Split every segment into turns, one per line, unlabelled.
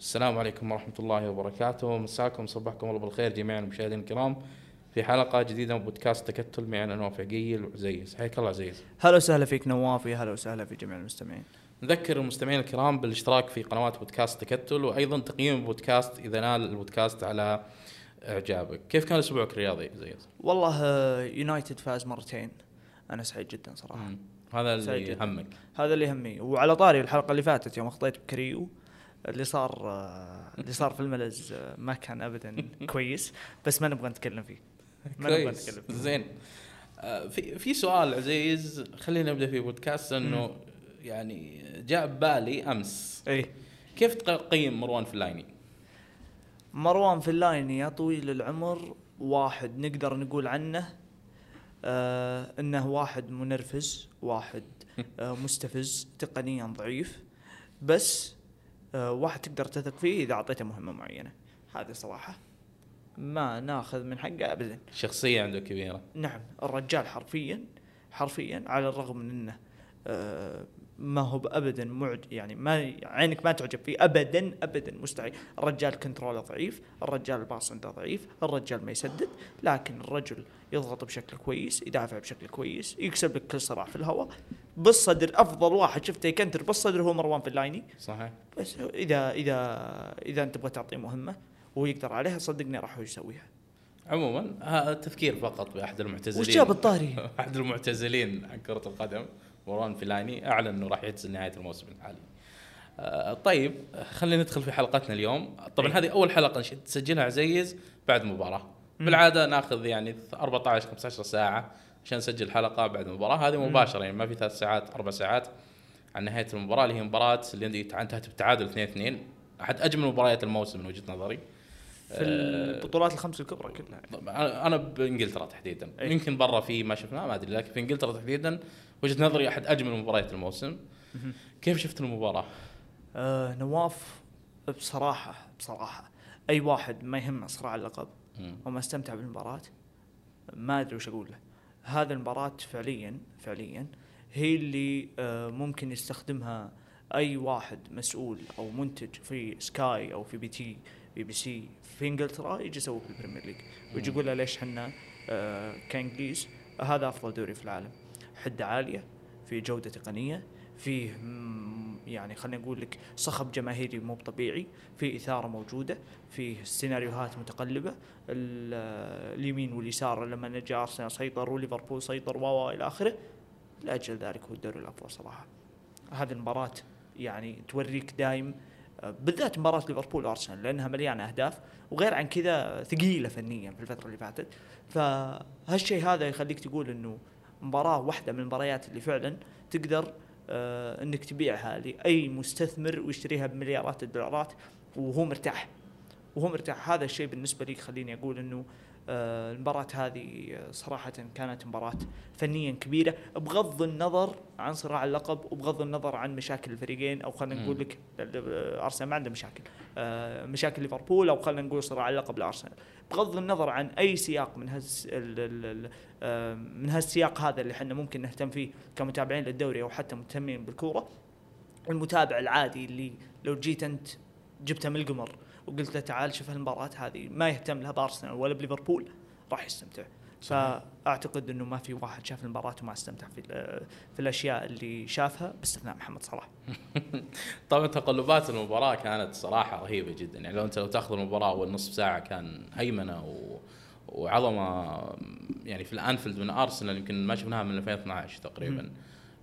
السلام عليكم ورحمة الله وبركاته. مساكم صبحكم الله بالخير جميع المشاهدين الكرام في حلقة جديدة من بودكاست تكتل معي أنا نواف عقيل وعزيز. حياك الله عزيز.
هلا وسهلا فيك نوافي هلا وسهلا في جميع المستمعين.
نذكر المستمعين الكرام بالاشتراك في قنوات بودكاست تكتل وأيضا تقييم البودكاست إذا نال البودكاست على إعجابك. كيف كان أسبوعك الرياضي عزيز؟
والله آه، يونايتد فاز مرتين. أنا سعيد جدا صراحة.
مم. هذا اللي. همك
هذا اللي يهمني. وعلى طاري الحلقة اللي فاتت يوم أخطيت بكريو اللي صار آه، اللي صار في الملز آه، ما كان ابدا كويس. بس ما نبغى نتكلم فيه. ما نبغى نتكلم فيه.
زين. آه، في في سؤال عزيز. خلينا نبدأ في بودكاست إنه يعني جاء ببالي أمس.
إيه.
كيف تقيم مروان فلايني؟
مروان فلايني يا طويل العمر واحد نقدر نقول عنه آه إنه واحد منرفز واحد آه مستفز تقنيا ضعيف. بس واحد تقدر تثق فيه إذا أعطيته مهمة معينة. هذه صراحة ما ناخذ من حقه ابدا.
شخصية عنده كبيرة.
نعم الرجال حرفيا حرفيا على الرغم من إنه آه، ما هو ابدا معج يعني ما عينك ما تعجب فيه. ابدا ابدا مستحيل. الرجال كنتروله ضعيف الرجال الباص عنده ضعيف الرجال ما يسدد لكن الرجل يضغط بشكل كويس يدافع بشكل كويس يكسب لك كل صراع في الهواء. بالصدر أفضل واحد شفته يكنتر بالصدر هو مروان فلايني
صحيح؟
بس إذا إذا إذا أنت تبغى تعطيه مهمة ويقدر عليها صدقني راح هو يسويها
عموما تفكير فقط بأحد المعتزلين
وش جاب الطاري؟
أحد المعتزلين عن كرة القدم مروان فلايني أعلن إنه راح يعتزل نهاية الموسم الحالي. آه، طيب خلينا ندخل في حلقتنا اليوم، طبعا
إيه.
هذه أول حلقة تسجلها عزيز بعد
مباراة.
بالعادة ناخذ يعني 14 15 ساعة عشان نسجل حلقة بعد المباراة، هذه. مباشرة يعني ما في ثلاث ساعات أربع ساعات عن نهاية المباراة اللي هي مباراة اللي انتهت بتعادل 2 2 أحد أجمل مباريات الموسم من وجهة نظري.
في
آه،
البطولات الخمس الكبرى كلها
أنا بإنجلترا تحديدا
أي.
يمكن برا في ما شفناه ما أدري لكن في إنجلترا تحديدا وجهة نظري أحد أجمل مباريات الموسم كيف شفت المباراة؟
آه نواف بصراحة بصراحة أي واحد ما يهمه صراع اللقب. وما استمتع بالمباراة ما أدري وش أقول له هذا المباراة فعليا فعليا هي اللي آه ممكن يستخدمها أي واحد مسؤول أو منتج في سكاي أو في BT بي تي بي بي سي في إنجلترا يجي يسوي في البريمير ليج ويجي يقول له ليش إحنا آه كإنجليز هذا أفضل دوري في العالم. حدة عالية في جودة تقنيه فيه يعني خلينا نقول لك صخب جماهيري مو طبيعي في إثارة موجودة فيه سيناريوهات متقلبة ال- اليمين واليسار لما نجي أرسنال سيطر وليفربول سيطر و إلى آخره لاجل ذلك هو الدوري الأفضل صراحة. هذه المباراة يعني توريك دايم بالذات مباراة ليفربول وأرسنال لأنها مليانة أهداف وغير عن كذا ثقيلة فنيا في الفترة اللي فاتت. فهالشيء هذا يخليك تقول إنه مباراة واحدة من المباريات اللي فعلا تقدر إنك تبيعها لأي مستثمر ويشتريها بمليارات الدولارات وهو مرتاح. وهو مرتاح. هذا الشيء بالنسبة لي يخليني أقول إنه آه المباراة هذه آه، صراحة كانت مباراة فنيا كبيرة بغض النظر عن صراع اللقب وبغض النظر عن مشاكل الفريقين أو خلينا. نقول لك آه، ارسنال ما عنده مشاكل آه، مشاكل ليفربول أو خلينا نقول صراع اللقب لأرسنال بغض النظر عن أي سياق من ال- آه، من هالسياق هذا اللي إحنا ممكن نهتم فيه كمتابعين للدوري أو حتى مهتمين بالكورة المتابع العادي اللي لو جيت أنت جبته من القمر وقلت له تعال شوف هالمباراة هذه. ما يهتم لها بأرسنال ولا بليفربول راح يستمتع.
صحيح.
فأعتقد إنه ما في واحد شاف المباراة وما استمتع في في الأشياء اللي شافها باستثناء محمد صلاح.
طبعا تقلبات المباراة كانت صراحة رهيبة جدا. يعني لو أنت لو تأخذ المباراة اول نصف ساعة كان هيمنة و... وعظمة يعني في الأنفيلد من أرسنال يمكن ما شفناها من 2012 تقريبا.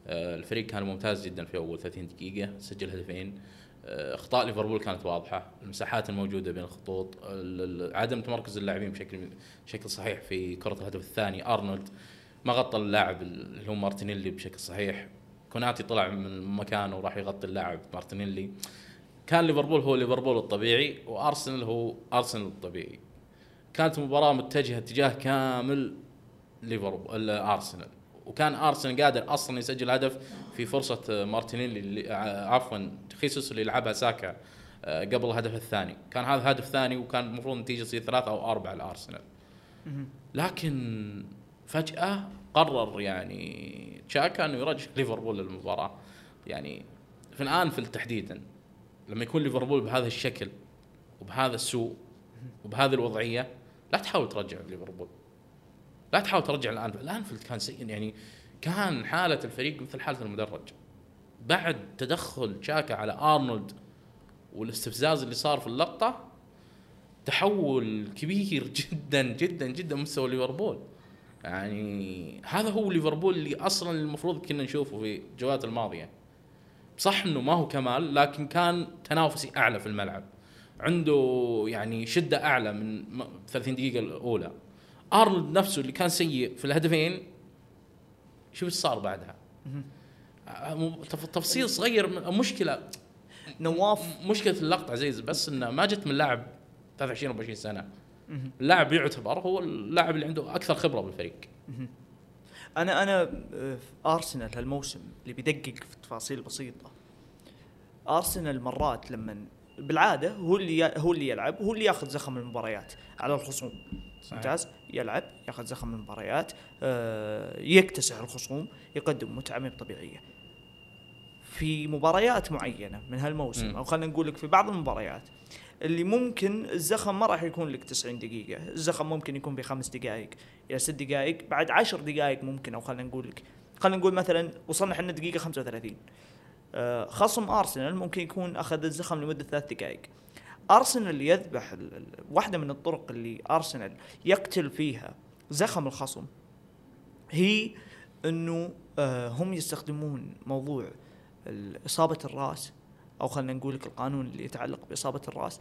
آه، الفريق كان ممتاز جدا في أول 30 دقيقة سجل هدفين. أخطاء ليفربول كانت واضحة. المساحات الموجودة بين الخطوط ال- ال- عدم تمركز اللاعبين بشكل بشكل صحيح في كرة الهدف الثاني. أرنولد ما غطى اللاعب اللي هو مارتينيلي بشكل صحيح. كوناتي طلع من مكانه وراح يغطي اللاعب مارتينيلي. كان ليفربول هو ليفربول الطبيعي وأرسنال هو أرسنال الطبيعي. كانت مباراه متجهة اتجاه كامل ليفربول أرسنال. وكان أرسنال قادر أصلا يسجل هدف في فرصة مارتينيلي ع- عفوا خيسوس اللي لعبها ساكا آه، قبل الهدف الثاني. كان هذا هدف ثاني وكان المفروض النتيجه تصير ثلاثة أو أربعة
لأرسنال.
لكن فجأة قرر يعني شاكا إنه يرجع ليفربول للمباراه يعني في الانفيلد تحديدا لما يكون ليفربول بهذا الشكل وبهذا السوء وبهذه الوضعية لا تحاول ترجع ليفربول. لا تحاول ترجع الآن. الانفيلد كان سيء يعني كان حالة الفريق مثل حالة المدرج. بعد تدخل شاكا على أرنولد والاستفزاز اللي صار في اللقطة تحول كبير جدا جدا جدا مستوى ليفربول. يعني هذا هو ليفربول اللي أصلا المفروض كنا نشوفه في الجولات الماضية. صح إنه ما هو كمال لكن كان تنافسي أعلى في الملعب. عنده يعني شدة أعلى من 30 دقيقة الأولى. أرنولد نفسه اللي كان سيء في الهدفين شوف إيش صار بعدها؟ تفصيل صغير مشكلة.
نواف.
مشكلة اللقطة عزيز بس إنه ما جت من لاعب 23 24 سنة. اللاعب يعتبر هو اللاعب اللي عنده أكثر خبرة بالفريق.
أنا أنا في أرسنال هالموسم اللي بيدقق في تفاصيل بسيطة. أرسنال مرات لما بالعادة هو اللي هو اللي يلعب هو اللي ياخذ زخم المباريات على الخصوم. ممتاز؟ يلعب ياخذ زخم المباريات آه، يكتسح الخصوم يقدم متعة طبيعية. في مباريات معينة من هالموسم. أو خلينا نقول لك في بعض المباريات. اللي ممكن الزخم ما راح يكون لك 90 دقيقة، الزخم ممكن يكون في خمس دقائق إلى ست دقائق، بعد عشر دقائق ممكن أو خلينا نقول لك. خلينا نقول مثلا وصلنا إحنا دقيقة 35 آه، خصم أرسنال ممكن يكون أخذ الزخم لمدة ثلاث دقائق. أرسنال يذبح واحدة من الطرق اللي أرسنال يقتل فيها زخم الخصم. هي إنه آه، هم يستخدمون موضوع إصابة الرأس أو خلينا نقول لك القانون اللي يتعلق بإصابة الرأس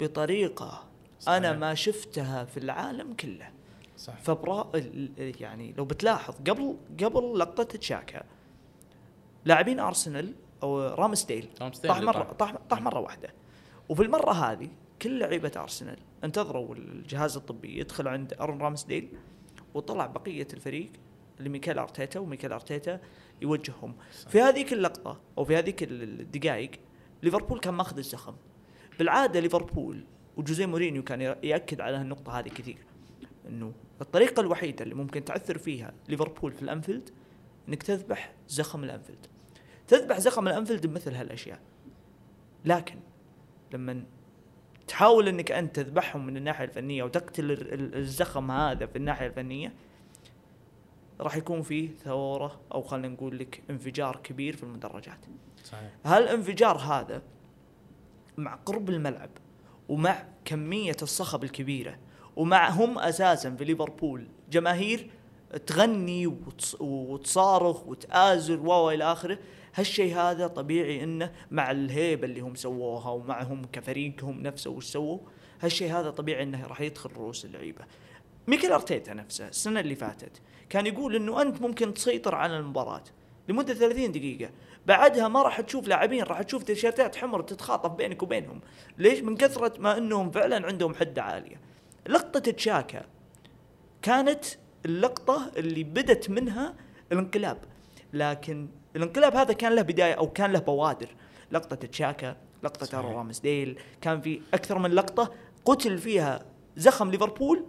بطريقة صحيح. أنا ما شفتها في العالم كله. صح فبرا يعني لو بتلاحظ قبل قبل لقطة تشاكا لاعبين أرسنال أو رامسديل طاح مرة طاح. طاح مرة واحدة. وفي المرة هذه كل لعيبة أرسنال انتظروا الجهاز الطبي يدخل عند آرون رامسديل وطلع بقية الفريق لميكيل أرتيتا وميكيل أرتيتا يوجههم. صح. في هذيك اللقطة أو في هذيك الدقائق ليفربول كان ماخذ الزخم. بالعادة ليفربول وجوزيه مورينيو كان يأكد على النقطه هذه كثير إنه الطريقة الوحيدة اللي ممكن تعثر فيها ليفربول في الأنفيلد إنك تذبح زخم الأنفيلد. تذبح زخم الأنفيلد بمثل هالأشياء. لكن لما تحاول إنك أنت تذبحهم من الناحية الفنية وتقتل الزخم هذا في الناحية الفنية راح يكون فيه ثورة أو خلينا نقول لك انفجار كبير في المدرجات. صحيح. هالانفجار هذا مع قرب الملعب ومع كمية الصخب الكبيرة ومع هم أساسا في ليفربول جماهير تغني وتصارخ وتآزر و إلى آخره هالشيء هذا طبيعي إنه مع الهيبة اللي هم سووها ومعهم كفريقهم نفسه وش سووا هالشيء هذا طبيعي إنه راح يدخل رؤوس اللعيبة. ميكل أرتيتا نفسه السنة اللي فاتت كان يقول إنه أنت ممكن تسيطر على المباراة لمدة 30 دقيقة. بعدها ما راح تشوف لاعبين راح تشوف تيشيرتات حمر تتخاطف بينك وبينهم. ليش؟ من كثرة ما إنهم فعلا عندهم حدة عالية. لقطة تشاكا كانت اللقطة اللي بدت منها الانقلاب. لكن الانقلاب هذا كان له بداية أو كان له بوادر. لقطة تشاكا لقطة رامز ديل كان في أكثر من لقطة قتل فيها زخم ليفربول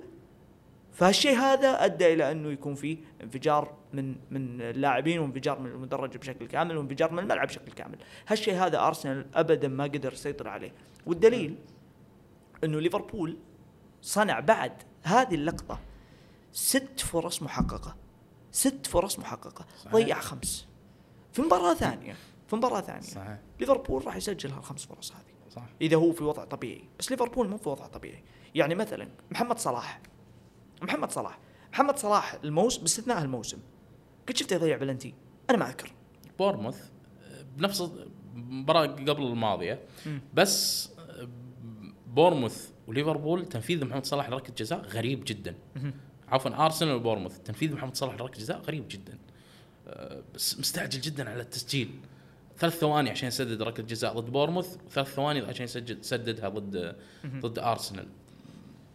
فهالشيء هذا أدى إلى أنه يكون في انفجار من من اللاعبين وانفجار من المدرج بشكل كامل وانفجار من الملعب بشكل كامل. هالشيء هذا أرسنال ابدا ما قدر يسيطر عليه. والدليل أنه ليفربول صنع بعد هذه اللقطة ست فرص محققة. ست فرص محققة. صحيح. ضيع خمس. في مباراة ثانية. في مباراة ثانية. صحيح. ليفربول راح يسجل هالخمس فرص هذه. صح. إذا هو في وضع طبيعي. بس ليفربول مو في وضع طبيعي. يعني مثلا محمد صلاح. محمد صلاح. محمد صلاح الموسم باستثناء الموسم قد شفته يضيع بلنتي. أنا ما أذكر.
بورموث بنفس المباراه قبل الماضية. بس بورموث وليفربول تنفيذ محمد صلاح لركلة جزاء غريب جدا. عفوا أرسنال وبورموث تنفيذ محمد صلاح لركلة جزاء غريب جدا. أه، بس مستعجل جدا على التسجيل. ثلاث ثواني عشان يسدد ركلة جزاء ضد بورموث وثلاث ثواني عشان يسجل يسددها ضد ضد أرسنال.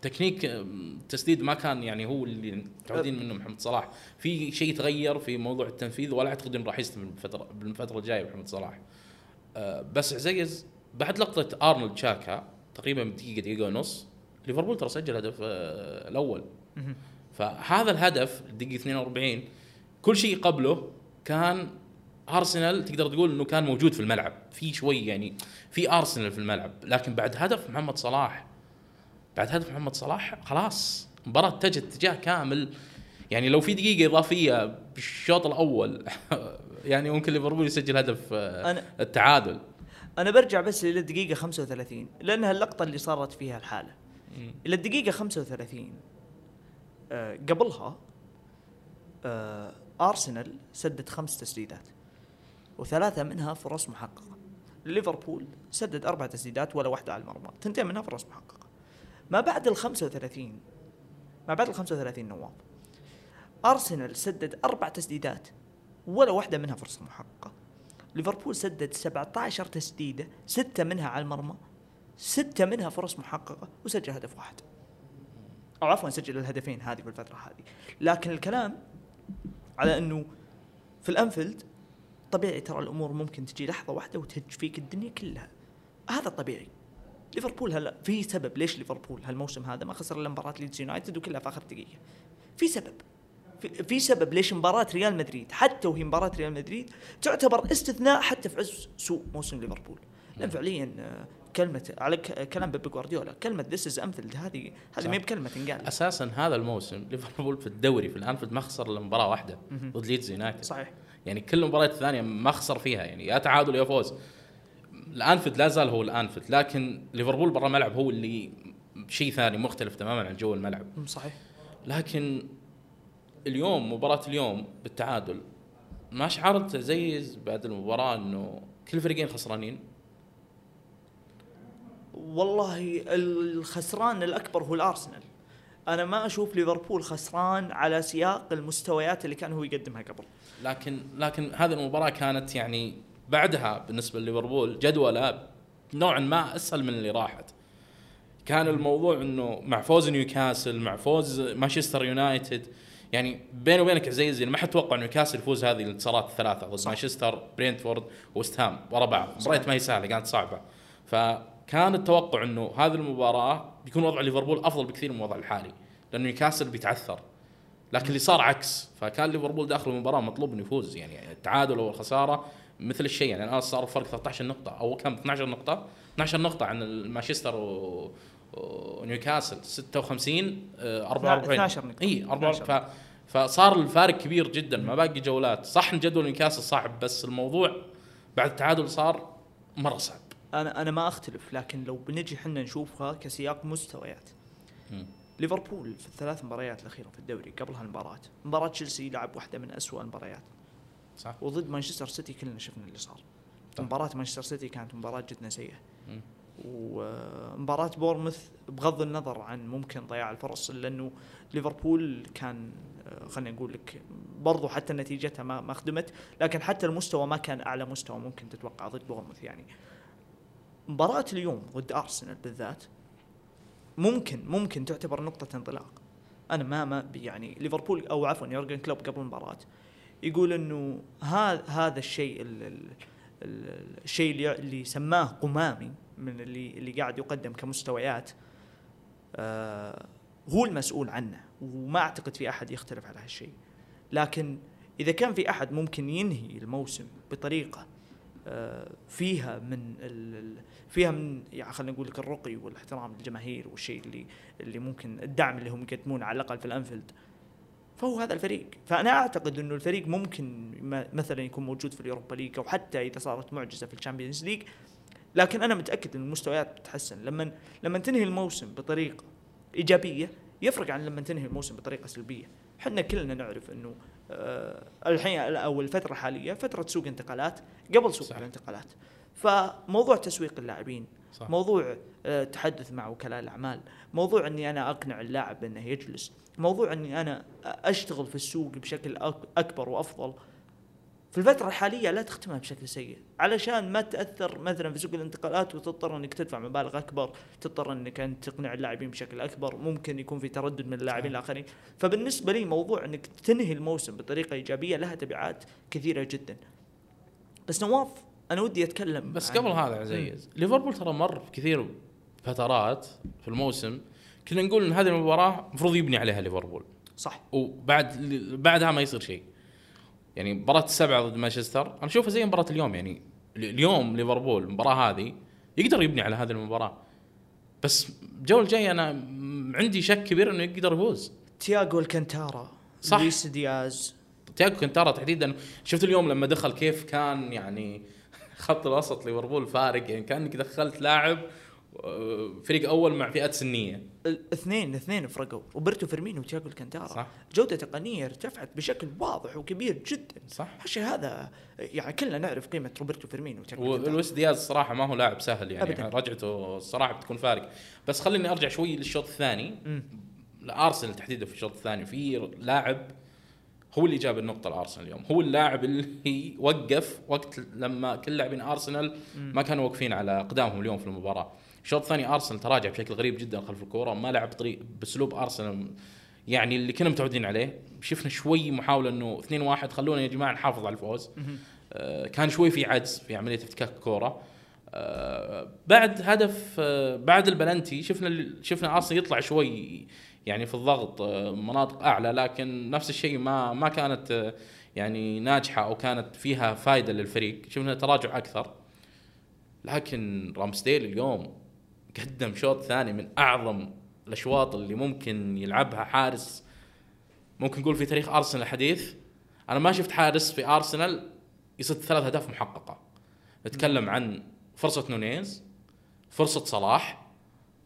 تكنيك التسديد ما كان يعني هو اللي متعودين منه محمد صلاح. في شيء تغير في موضوع التنفيذ ولا أعتقد إنه راح يستمر بالفترة بالفترة الجاية محمد صلاح. أه بس عزيز بعد لقطة أرنولد شاكا تقريبا دقيقة دقيقة ونص ليفربول ترى سجل هدف أه الأول. فهذا الهدف الدقيقه 42 كل شيء قبله كان أرسنال تقدر تقول إنه كان موجود في الملعب. في شوي يعني في أرسنال في الملعب. لكن بعد هدف محمد صلاح بعد هدف محمد صلاح خلاص. المباراه اتجهت اتجاه كامل. يعني لو في دقيقة إضافية بالشوط الأول يعني ممكن ليفربول يسجل هدف آه،
أنا-
التعادل.
أنا برجع بس إلى الدقيقة 35 لأنها اللقطة اللي صارت فيها الحالة. إلى الدقيقة 35 آه قبلها آه أرسنال سدد خمس تسديدات وثلاثة منها فرص محققة. ليفربول سدد أربع تسديدات ولا واحدة على المرمى. تنتين منها فرص محققة. ما بعد ال 35 ما بعد ال 35 نواف أرسنال سدد أربع تسديدات ولا واحدة منها فرصة محققة. ليفربول سدد 17 تسديدة ستة منها على المرمى ستة منها فرص محققة وسجل هدف واحد. أو عفوا سجل الهدفين هذه في الفترة هذه. لكن الكلام على إنه في الأنفيلد طبيعي ترى الأمور ممكن تجي لحظة واحدة وتهج فيك الدنيا كلها. هذا طبيعي. ليفربول هلا في سبب ليش ليفربول هالموسم هذا ما خسر إلا مباراه ليدز يونايتد وكلها في آخر دقيقة. في سبب. في, سبب ليش مباراة ريال مدريد حتى وهي مباراة ريال مدريد تعتبر استثناء حتى في عز سوء موسم ليفربول. لأن فعليا آه، كلمة على كلام بيب جوارديولا كلمة This is Anfield هذه هذه. ما هي بكلمة تنقال
أساسا هذا الموسم ليفربول في الدوري في الانفيلد ما خسر إلا مباراة واحدة ضد ليدز يونايتد.
صحيح.
يعني كل المباريات الثانية ما خسر فيها يعني يا تعادل يا فوز. الأنفيلد لا زال هو الأنفيلد لكن ليفربول برا الملعب هو اللي شيء ثاني مختلف تماما عن جو الملعب.
صحيح.
لكن اليوم مباراة اليوم بالتعادل ما شعرت زي بعد المباراة إنه كل الفريقين خسرانين؟
والله الخسران الأكبر هو الأرسنال. أنا ما أشوف ليفربول خسران على سياق المستويات اللي كان هو يقدمها قبل.
لكن لكن هذه المباراة كانت يعني بعدها بالنسبة لليفربول جدولة نوعا ما أسهل من اللي راحت. كان الموضوع إنه مع فوز نيوكاسل مع فوز مانشستر يونايتد يعني بيني وبينك عزيز يعني ما حد توقع انه نيوكاسل يفوز هذه الانتصارات الثلاثة ضد مانشستر برينتفورد وست هام ورا بعض. مباريات ما هي سهلة كانت صعبة. فكان التوقع إنه هذه المباراة بيكون وضع ليفربول أفضل بكثير من الوضع الحالي لأنه نيوكاسل بيتعثر. لكن اللي صار عكس فكان ليفربول داخل المباراة مطلوب إنه يفوز يعني التعادل أو الخساره مثل الشيء يعني الان صار فرق 13 نقطة أو كم 12 نقطة 12 نقطة عن مانشستر و... ونيوكاسل 56 آه، 44
12 نقطة.
إي 44
12.
ف... فصار الفارق كبير جدا ما باقي جولات. صح إن جدول نيوكاسل صعب بس الموضوع بعد التعادل صار مرة صعب.
أنا أنا ما أختلف لكن لو بنجي حنا نشوفها كسياق مستويات. ليفربول في الثلاث مباريات الأخيرة في الدوري قبل هالمباراه مباراة تشيلسي لعب واحدة من أسوأ المباريات.
صح؟
وضد مانشستر سيتي كلنا شفنا اللي صار.
طبعا.
مباراة مانشستر سيتي كانت مباراة جدا سيئة. ومباراة بورموث بغض النظر عن ممكن ضياع الفرص الا انه ليفربول كان آه، خلينا نقول لك برضو حتى نتيجتها ما ما خدمت لكن حتى المستوى ما كان أعلى مستوى ممكن تتوقع ضد بورموث يعني. مباراة اليوم ضد أرسنال بالذات ممكن ممكن تعتبر نقطة انطلاق. أنا ما ما يعني ليفربول أو عفوا يورجن كلوب قبل المباراة يقول إنه هذا هذا الشيء ال- ال- ال- الشيء اللي سماه قمامي من اللي اللي قاعد يقدم كمستويات آه هو المسؤول عنه وما أعتقد في أحد يختلف على هالشيء. لكن إذا كان في أحد ممكن ينهي الموسم بطريقة آه فيها من فيها من يعني خلينا نقول لك الرقي والاحترام للجماهير والشيء اللي اللي ممكن الدعم اللي هم يقدمونه على الأقل في الأنفيلد. فهو هذا الفريق. فأنا أعتقد إنه الفريق ممكن مثلا يكون موجود في اليوروبا ليج أو حتى إذا صارت معجزة في الشامبيونز ليج. لكن أنا متأكد إن المستويات بتتحسن لما لما تنهي الموسم بطريقة إيجابية يفرق عن لما تنهي الموسم بطريقة سلبية. إحنا كلنا نعرف إنه آه الحين أو الفترة الحالية فترة سوق انتقالات قبل سوق
صح.
الانتقالات. فموضوع تسويق اللاعبين
صح.
موضوع آه، تحدث مع وكلاء الاعمال موضوع إني أنا أقنع اللاعب إنه يجلس موضوع إني أنا أشتغل في السوق بشكل أكبر وأفضل. في الفترة الحالية لا تختمها بشكل سيء علشان ما تأثر مثلا في سوق الانتقالات وتضطر إنك تدفع مبالغ أكبر تضطر إنك أنت تقنع اللاعبين بشكل أكبر ممكن يكون في تردد من اللاعبين. الآخرين. فبالنسبة لي موضوع إنك تنهي الموسم بطريقة إيجابية لها تبعات كثيرة جدا. بس نواف أنا ودي أتكلم
بس قبل هذا عزيز ليفربول ترى مر كثير فترات في الموسم كنا نقول إن هذه المباراة المفروض يبني عليها ليفربول.
صح.
وبعد بعدها ما يصير شيء. يعني مباراة السبعة ضد مانشستر أنا أشوفها زي مباراة اليوم يعني ال- اليوم ليفربول المباراة هذه يقدر يبني على هذه المباراة. بس الجوله الجايه أنا عندي شك كبير إنه يقدر يفوز.
تياغو الكانتارا
صح.
لويس دياز.
تياجو الكانتارا تحديدا. شفت اليوم لما دخل كيف كان يعني خط الوسط ليفربول فارق. يعني كانك دخلت لاعب آه، فريق أول مع فئات سنية.
الاثنين الاثنين فرقوا. روبرتو فيرمينو وتياغو الكانتارا.
صح.
جودة تقنية ارتفعت بشكل واضح وكبير جدا.
صح.
الشيء هذا يعني كلنا نعرف قيمة روبرتو فيرمينو الكانتارا.
ولويس دياز الصراحة ما هو لاعب سهل يعني
أبداً.
رجعته الصراحة بتكون فارق. بس خليني أرجع شوي للشوط الثاني.
مم.
لأرسنال تحديدا في الشوط الثاني في لاعب هو اللي جاب النقطة لأرسنال اليوم، هو اللاعب اللي وقف وقت لما كل لاعبين أرسنال ما كانوا واقفين على أقدامهم اليوم في المباراة. الشوط الثاني أرسنال تراجع بشكل غريب جدا خلف الكورة، ما لعب بطريق بأسلوب أرسنال يعني اللي كنا متعودين عليه، شفنا شوي محاولة إنه 2-1 خلونا يا جماعة نحافظ على الفوز. آه، كان شوي في عجز في عملية افتكاك الكورة. آه، بعد هدف آه، بعد البلنتي شفنا شفنا أرسنال يطلع شوي يعني في الضغط آه، مناطق أعلى لكن نفس الشيء ما ما كانت آه، يعني ناجحة أو كانت فيها فائده للفريق. شفنا تراجع أكثر لكن رامسديل اليوم قدم شوط ثاني من أعظم الأشواط اللي ممكن يلعبها حارس. ممكن نقول في تاريخ أرسنال الحديث. أنا ما شفت حارس في أرسنال يصد ثلاث أهداف محققة. نتكلم عن فرصة نونيز فرصة صلاح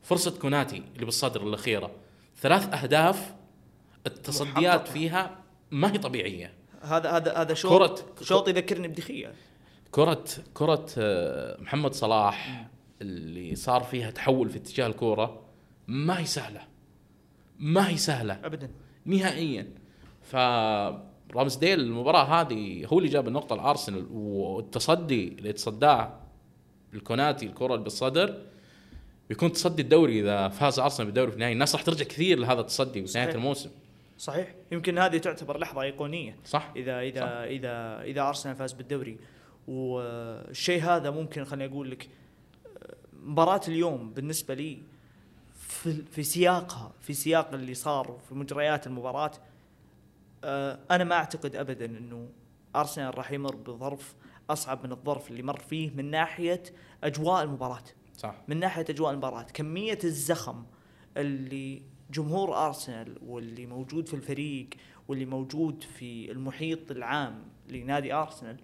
فرصة كوناتي اللي بالصدر الأخيرة. ثلاث أهداف التصديات
محققة.
فيها ما هي طبيعية.
هذا هذا هذا شوط
كرة-
شوط يذكرني بدخيه
كرة كرة آه، محمد صلاح اللي صار فيها تحول في اتجاه الكورة ما هي سهلة. ما هي سهلة.
ابدا.
نهائيا. ف رامسديل المباراة هذه هو اللي جاب النقطة لأرسنال والتصدي اللي تصداه الكوناتي الكرة اللي بالصدر بيكون تصدي الدوري إذا فاز أرسنال بالدوري في النهاية الناس راح ترجع كثير لهذا التصدي في
صحيح.
الموسم.
صحيح. يمكن هذه تعتبر لحظة أيقونية.
صح.
إذا إذا
صح.
إذا إذا أرسنال فاز بالدوري. والشيء هذا ممكن خليني أقول لك مباراة اليوم بالنسبة لي في في سياقها في سياق اللي صار في مجريات المباراة آه، أنا ما أعتقد ابدا إنه أرسنال راح يمر بظرف أصعب من الظرف اللي مر فيه من ناحية أجواء المباراة.
صح.
من ناحية أجواء المباراة كمية الزخم اللي جمهور أرسنال واللي موجود في الفريق واللي موجود في المحيط العام لنادي أرسنال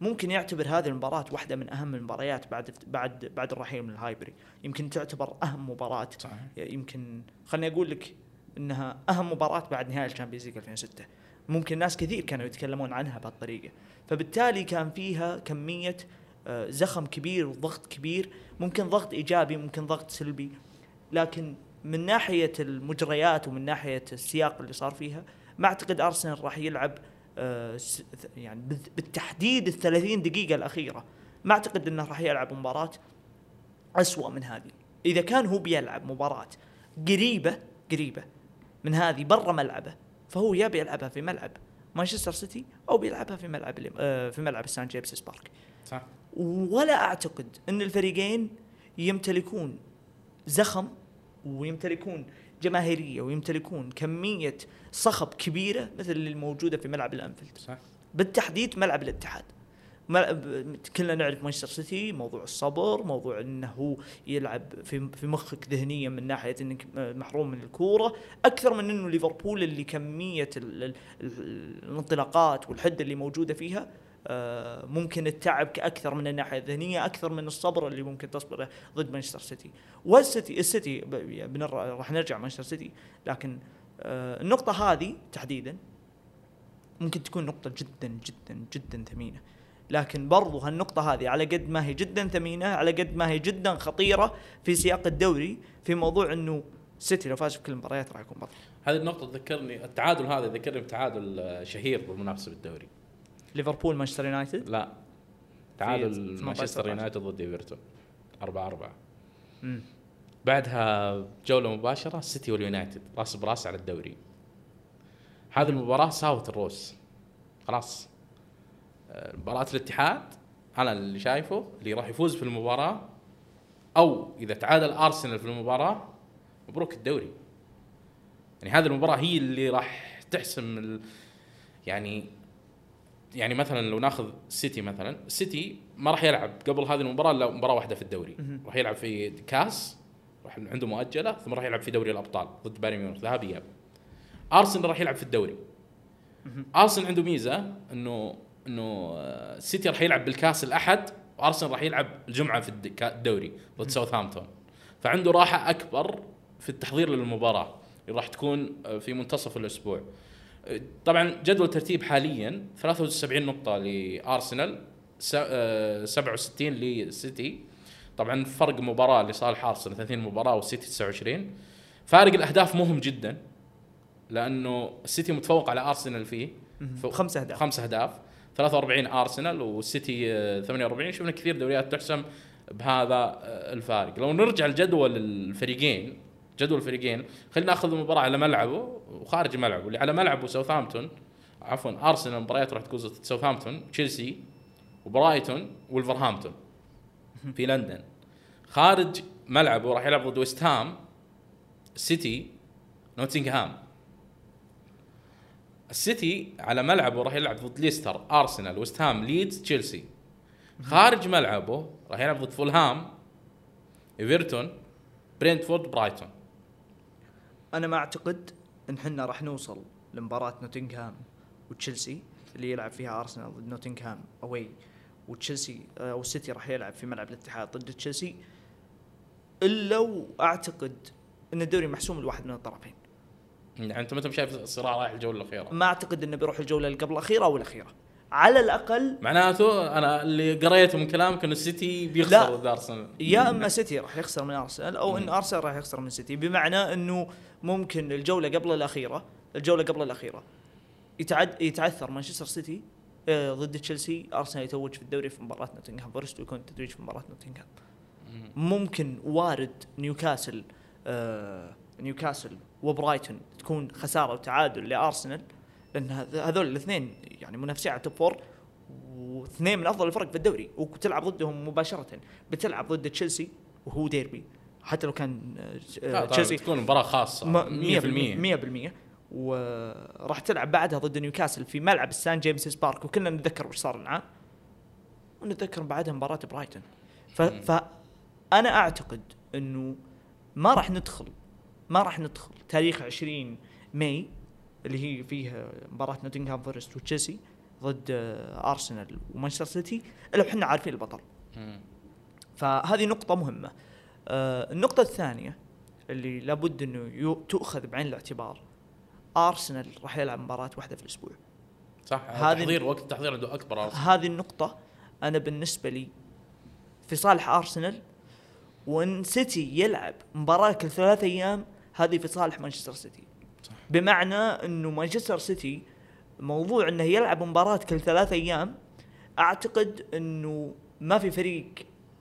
ممكن يعتبر هذه المباراة واحدة من أهم المباريات بعد بعد بعد الرحيل من الهايبري. يمكن تعتبر أهم مباراة.
صحيح.
يمكن خليني أقول لك إنها أهم مباراة بعد نهائي الشامبيونز ليج 2006 ممكن ناس كثير كانوا يتكلمون عنها بهالطريقة. فبالتالي كان فيها كمية آه، زخم كبير وضغط كبير ممكن ضغط إيجابي ممكن ضغط سلبي. لكن من ناحية المجريات ومن ناحية السياق اللي صار فيها ما أعتقد أرسنال راح يلعب آه، يعني بالتحديد ال 30 دقيقة الأخيرة. ما أعتقد إنه راح يلعب مباراة أسوأ من هذه. إذا كان هو بيلعب مباراة قريبة قريبة من هذه برا ملعبه فهو يا بيلعبها في ملعب مانشستر سيتي أو بيلعبها في ملعب آه، في ملعب سان جيمس بارك.
صح.
ولا أعتقد أن الفريقين يمتلكون زخم ويمتلكون جماهيرية ويمتلكون كمية صخب كبيرة مثل اللي الموجودة في ملعب الأنفيلد.
صح.
بالتحديد ملعب الاتحاد. ملعب كلنا نعرف مانشستر سيتي موضوع الصبر موضوع إنه هو يلعب في في مخك ذهنيا من ناحية إنك محروم من الكورة. أكثر من إنه ليفربول اللي كمية ال- ال- ال- الانطلاقات والحده اللي موجودة فيها ممكن التعب أكثر من الناحية الذهنية أكثر من الصبر اللي ممكن تصبره ضد مانشستر سيتي والسيتي السيتي راح نرجع مانشستر سيتي لكن آه، النقطة هذه تحديدا ممكن تكون نقطة جدا جدا جدا ثمينة. لكن برضو هالنقطة هذه على قد ما هي جدا ثمينة على قد ما هي جدا خطيرة في سياق الدوري في موضوع إنه سيتي لو فاز في كل المباريات راح يكون بطل.
هذه النقطة تذكرني التعادل هذا يذكرني بتعادل آه، شهير بالمنافسة بالدوري.
ليفربول مانشستر يونايتد؟
لا. تعادل
18
مانشستر يونايتد ضد إيفرتون. 4 4
مم.
بعدها جولة مباشرة السيتي واليونايتد. راس براس على الدوري. هذه المباراة ساوت الروس. خلاص. آه، مباراة الاتحاد أنا اللي شايفه اللي راح يفوز في المباراة أو إذا تعادل أرسنال في المباراة مبروك الدوري. يعني هذه المباراة هي اللي راح تحسم. يعني يعني مثلا لو ناخذ السيتي مثلا السيتي ما راح يلعب قبل هذه المباراة إلا مباراة واحدة في الدوري. راح يلعب في كاس راح عنده مؤجلة ثم راح يلعب في دوري الأبطال ضد بايرن ميونخ ذهاب إياب. أرسنال راح يلعب في الدوري. أرسنال عنده ميزة إنه إنه السيتي راح يلعب بالكاس الأحد وأرسنال راح يلعب الجمعة في الدوري ضد ساوثهامبتون. فعنده راحة أكبر في التحضير للمباراة اللي راح تكون في منتصف الأسبوع. طبعا جدول الترتيب حاليا 73 نقطة لأرسنال س- آه، 67 للسيتي طبعا فرق مباراة لصالح أرسنال 30 مباراة والسيتي 29 فارق الأهداف مهم جدا لأنه السيتي متفوق على أرسنال فيه.
خمس أهداف.
خمس أهداف. 43 أرسنال والسيتي آه، 48 شفنا كثير دوريات تحسم بهذا آه، الفارق. لو نرجع لجدول الفريقين جدول الفريقين خلينا ناخذ المباراة على ملعبه وخارج ملعبه اللي على ملعبه ساوثهامبتون عفوا أرسنال مباريات راح تكون ضد ساوثهامبتون تشيلسي وبرايتون وولفرهامبتون في لندن. خارج ملعبه راح يلعب ضد ويست هام سيتي نوتنغهام السيتي على ملعبه راح يلعب ضد ليستر أرسنال ويست هام ليدز تشيلسي. خارج ملعبه راح يلعب ضد فولهام إيفرتون برينتفورد برايتون.
أنا ما أعتقد إن إحنا راح نوصل لمباراة نوتنغهام وتشيلسي اللي يلعب فيها أرسنال ضد نوتنغهام away وتشيلسي آه، والسيتي راح يلعب في ملعب الاتحاد ضد تشيلسي. إلا وأعتقد إن الدوري محسوم لواحد من الطرفين.
يعني أنت متى شايف الصراع رايح الجولة الأخيرة؟
ما أعتقد إنه بيروح الجولة اللي قبل الأخيرة أو الأخيرة. على الأقل
معناته أنا اللي قريته من كلامك إنه السيتي. بيخسر ضد ارسنال
يا إما سيتي راح يخسر من ارسنال أو إن ارسنال راح يخسر من سيتي بمعنى إنه ممكن الجولة قبل الأخيرة الجولة قبل الأخيرة يتعد يتعثر مانشستر سيتي آه، ضد تشيلسي ارسنال يتوج في الدوري في مباراة نوتنغهام فورست ويكون التتويج في مباراة نوتنغهام ممكن وارد نيوكاسل آه نيوكاسل وبرايتون تكون خسارة وتعادل لارسنال لأن هذ- هذول الاثنين يعني منافسين على top four واثنين من أفضل الفرق في الدوري وتلعب ضدهم مباشرة. بتلعب ضد تشيلسي وهو ديربي. حتى لو كان آه، تشيلسي
تكون مباراة خاصة 100%
100% وراح تلعب بعدها ضد نيوكاسل في ملعب السان جيمسز بارك وكلنا نتذكر وش صار معاه. ونتذكر بعدها مباراة برايتون. فانا أعتقد إنه ما راح ندخل ما راح ندخل تاريخ 20 ماي اللي هي فيها مباراة نوتنغهام فورست وتشيلسي ضد أرسنال ومانشستر سيتي إلا وحنا عارفين البطل. فهذه نقطة مهمة. آه النقطة الثانية اللي لابد إنه تؤخذ بعين الاعتبار أرسنال راح يلعب مباراة واحدة في الأسبوع.
صح
هذه-
التحضير وقت التحضير عنده أكبر أرسنال
هذه النقطة أنا بالنسبة لي في صالح أرسنال وإن سيتي يلعب مباراة كل ثلاث أيام هذه في صالح مانشستر سيتي.
صح.
بمعنى إنه مانشستر سيتي موضوع إنه يلعب مباراة كل ثلاث أيام أعتقد إنه ما في فريق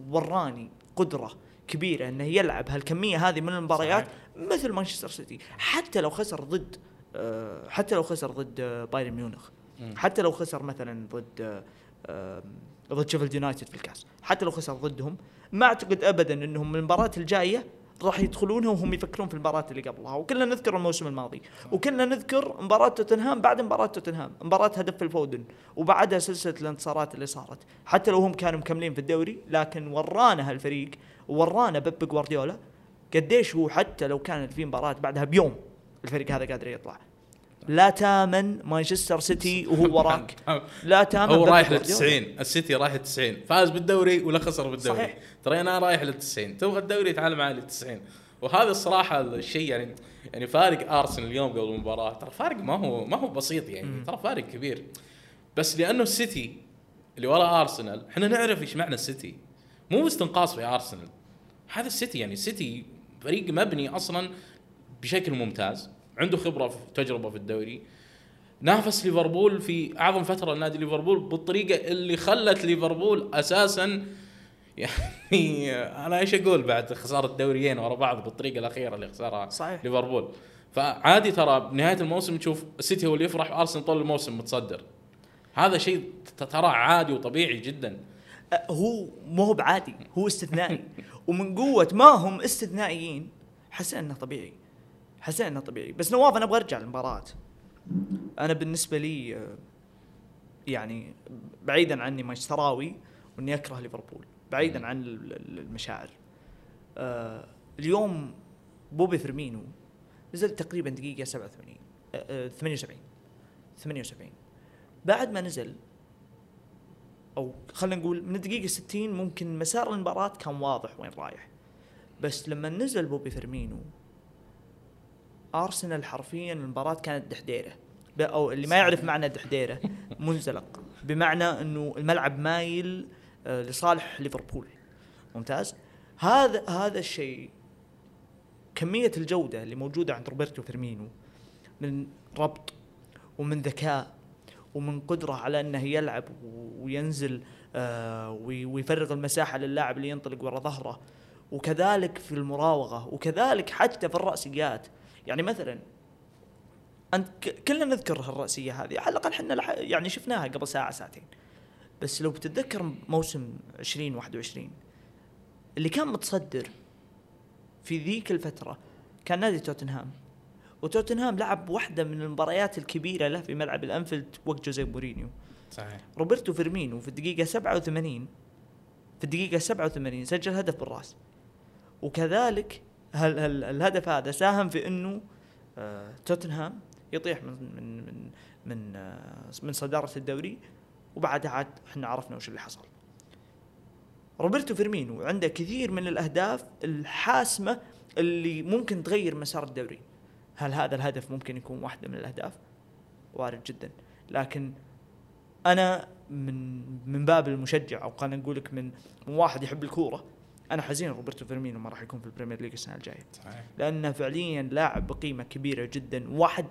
وراني قدرة كبيرة إنه يلعب هالكمية هذه من المباريات
صحيح.
مثل مانشستر سيتي حتى لو خسر ضد آه، حتى لو خسر ضد آه، بايرن ميونخ. حتى لو خسر مثلا ضد آه، ضد شيفيلد يونايتد في الكاس حتى لو خسر ضدهم ما أعتقد ابدا إنهم من المباراه الجاية راح يدخلونها وهم يفكرون في المباراة اللي قبلها. وكلنا نذكر الموسم الماضي. وكلنا نذكر مباراة توتنهام بعد مباراة توتنهام. مباراة هدف فيل فودن. وبعدها سلسلة الانتصارات اللي صارت. حتى لو هم كانوا مكملين في الدوري لكن ورانا هالفريق ورانا بيب جوارديولا قديش هو حتى لو كان في مباراة بعدها بيوم الفريق هذا قادر يطلع. لا تامن مانشستر سيتي وهو وراك. لا تامن
هو رايح لل
جوارديولا.
90 السيتي رايح لل 90 فاز بالدوري ولا خسر بالدوري.
صحيح.
ترى أنا رايح لل 90 تبغى الدوري تعال معي لل 90 وهذا الصراحة الشيء يعني يعني فارق أرسنال اليوم قبل المباراة. ترى فارق ما هو ما هو بسيط يعني. ترى فارق كبير. بس لأنه السيتي اللي ورا أرسنال إحنا نعرف إيش معنى السيتي. مو استنقاص في أرسنال. هذا السيتي يعني السيتي فريق مبني أصلا بشكل ممتاز. عنده خبرة في تجربة في الدوري. نافس ليفربول في أعظم فترة لنادي ليفربول بالطريقة اللي خلت ليفربول أساسا يعني أنا إيش أقول بعد خسارة دوريين ورا بعض بالطريقة الأخيرة اللي خسرها
صحيح.
ليفربول؟ فعادي ترى بنهايه الموسم تشوف السيتي هو اللي يفرح وأرسنال طول الموسم متصدر. هذا شيء ترى عادي وطبيعي جدا.
أه، هو مو هو بعادي هو استثنائي. ومن قوة ما هم استثنائيين حسينا إنه طبيعي. حسينا إنه طبيعي. بس نواف أنا أبغى أرجع للمباراة. أنا بالنسبة لي آه، يعني بعيدا عن إني مانشستراوي وإني أكره ليفربول. بعيدا عن ال- ال- المشاعر. آه اليوم بوبي فيرمينو نزل تقريبا دقيقة 87 آه آه 78 78 بعد ما نزل أو خلينا نقول من الدقيقة 60 ممكن مسار المباراة كان واضح وين رايح. بس لما نزل بوبي فيرمينو ارسنال حرفيا المباراة كانت دحديرة. أو اللي ما يعرف معنى دحديرة منزلق. بمعنى إنه الملعب مايل آه، لصالح ليفربول. ممتاز؟ هذا هذا الشيء كمية الجودة اللي موجودة عند روبرتو فيرمينو من ربط ومن ذكاء ومن قدرة على إنه يلعب وينزل آه، وي- ويفرغ المساحة للاعب اللي ينطلق ورا ظهره. وكذلك في المراوغة وكذلك حتى في الرأسيات. يعني مثلا أنت كلنا نذكر هالرأسية هذه على الأقل إحنا يعني شفناها قبل ساعة ساعتين. بس لو بتتذكر موسم 2021 اللي كان متصدر في ذيك الفترة كان نادي توتنهام. وتوتنهام لعب واحدة من المباريات الكبيرة له في ملعب الأنفيلد وقت جوزيه مورينيو.
صحيح.
روبرتو فيرمينو في الدقيقة 87 في الدقيقة 87 سجل هدف بالرأس. وكذلك هل هل الهدف هذا ساهم في إنه آه توتنهام يطيح من من من من, آه من صدارة الدوري وبعدها عاد إحنا عرفنا وش اللي حصل. روبرتو فيرمينو عنده كثير من الأهداف الحاسمة اللي ممكن تغير مسار الدوري. هل هذا الهدف ممكن يكون واحدة من الأهداف؟ وارد جدا لكن أنا من من باب المشجع أو خلينا نقول لك من من واحد يحب الكورة أنا حزين روبرتو فيرمينو ما راح يكون في البريمير ليج السنة الجاية.
صحيح.
لأنه فعليا لاعب بقيمة كبيرة جدا واحد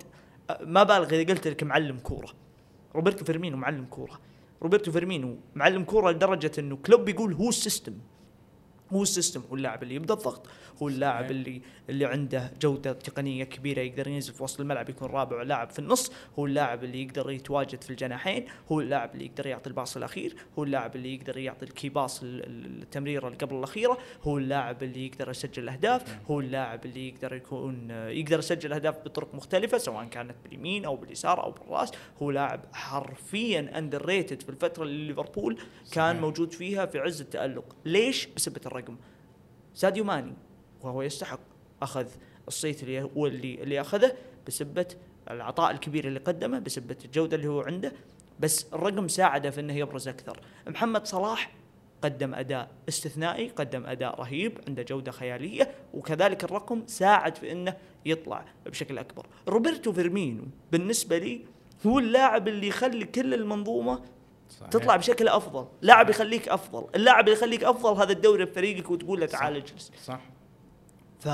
ما بالغ إذا قلت لك معلم كورة. روبرتو فيرمينو معلم كورة. روبرتو فيرمينو معلم كورة لدرجة إنه كلوب يقول هو ال system. هو ال system هو اللاعب اللي يبدأ الضغط. هو اللاعب. اللي اللي عنده جودة تقنية كبيرة يقدر ينزل في وسط الملعب يكون رابع لاعب في النص. هو اللاعب اللي يقدر يتواجد في الجناحين. هو اللاعب اللي يقدر يعطي ال pass الأخير. هو اللاعب اللي يقدر يعطي ال key pass ال- ال- التمريرة اللي قبل الأخيرة. هو اللاعب اللي يقدر يسجل الاهداف هو اللاعب اللي يقدر يكون يقدر يسجل أهداف بطرق مختلفة سواء كانت باليمين أو باليسار أو بالراس. هو لاعب حرفيا underrated في الفترة اللي ليفربول كان. موجود فيها في عز التألق. ليش؟ بسبه الرقم ساديو ماني وهو يستحق أخذ الصيت اللي هو اللي اللي أخذه بسبة العطاء الكبير اللي قدمه بسبة الجودة اللي هو عنده. بس الرقم ساعده في إنه يبرز أكثر. محمد صلاح قدم أداء استثنائي قدم أداء رهيب عنده جودة خيالية وكذلك الرقم ساعد في إنه يطلع بشكل أكبر. روبرتو فيرمينو بالنسبة لي هو اللاعب اللي يخلي كل المنظومة
صحيح.
تطلع بشكل أفضل. لاعب يخليك أفضل. اللاعب اللي يخليك أفضل هذا الدوري بفريقك وتقول له تعال اجلس.
صح.
ف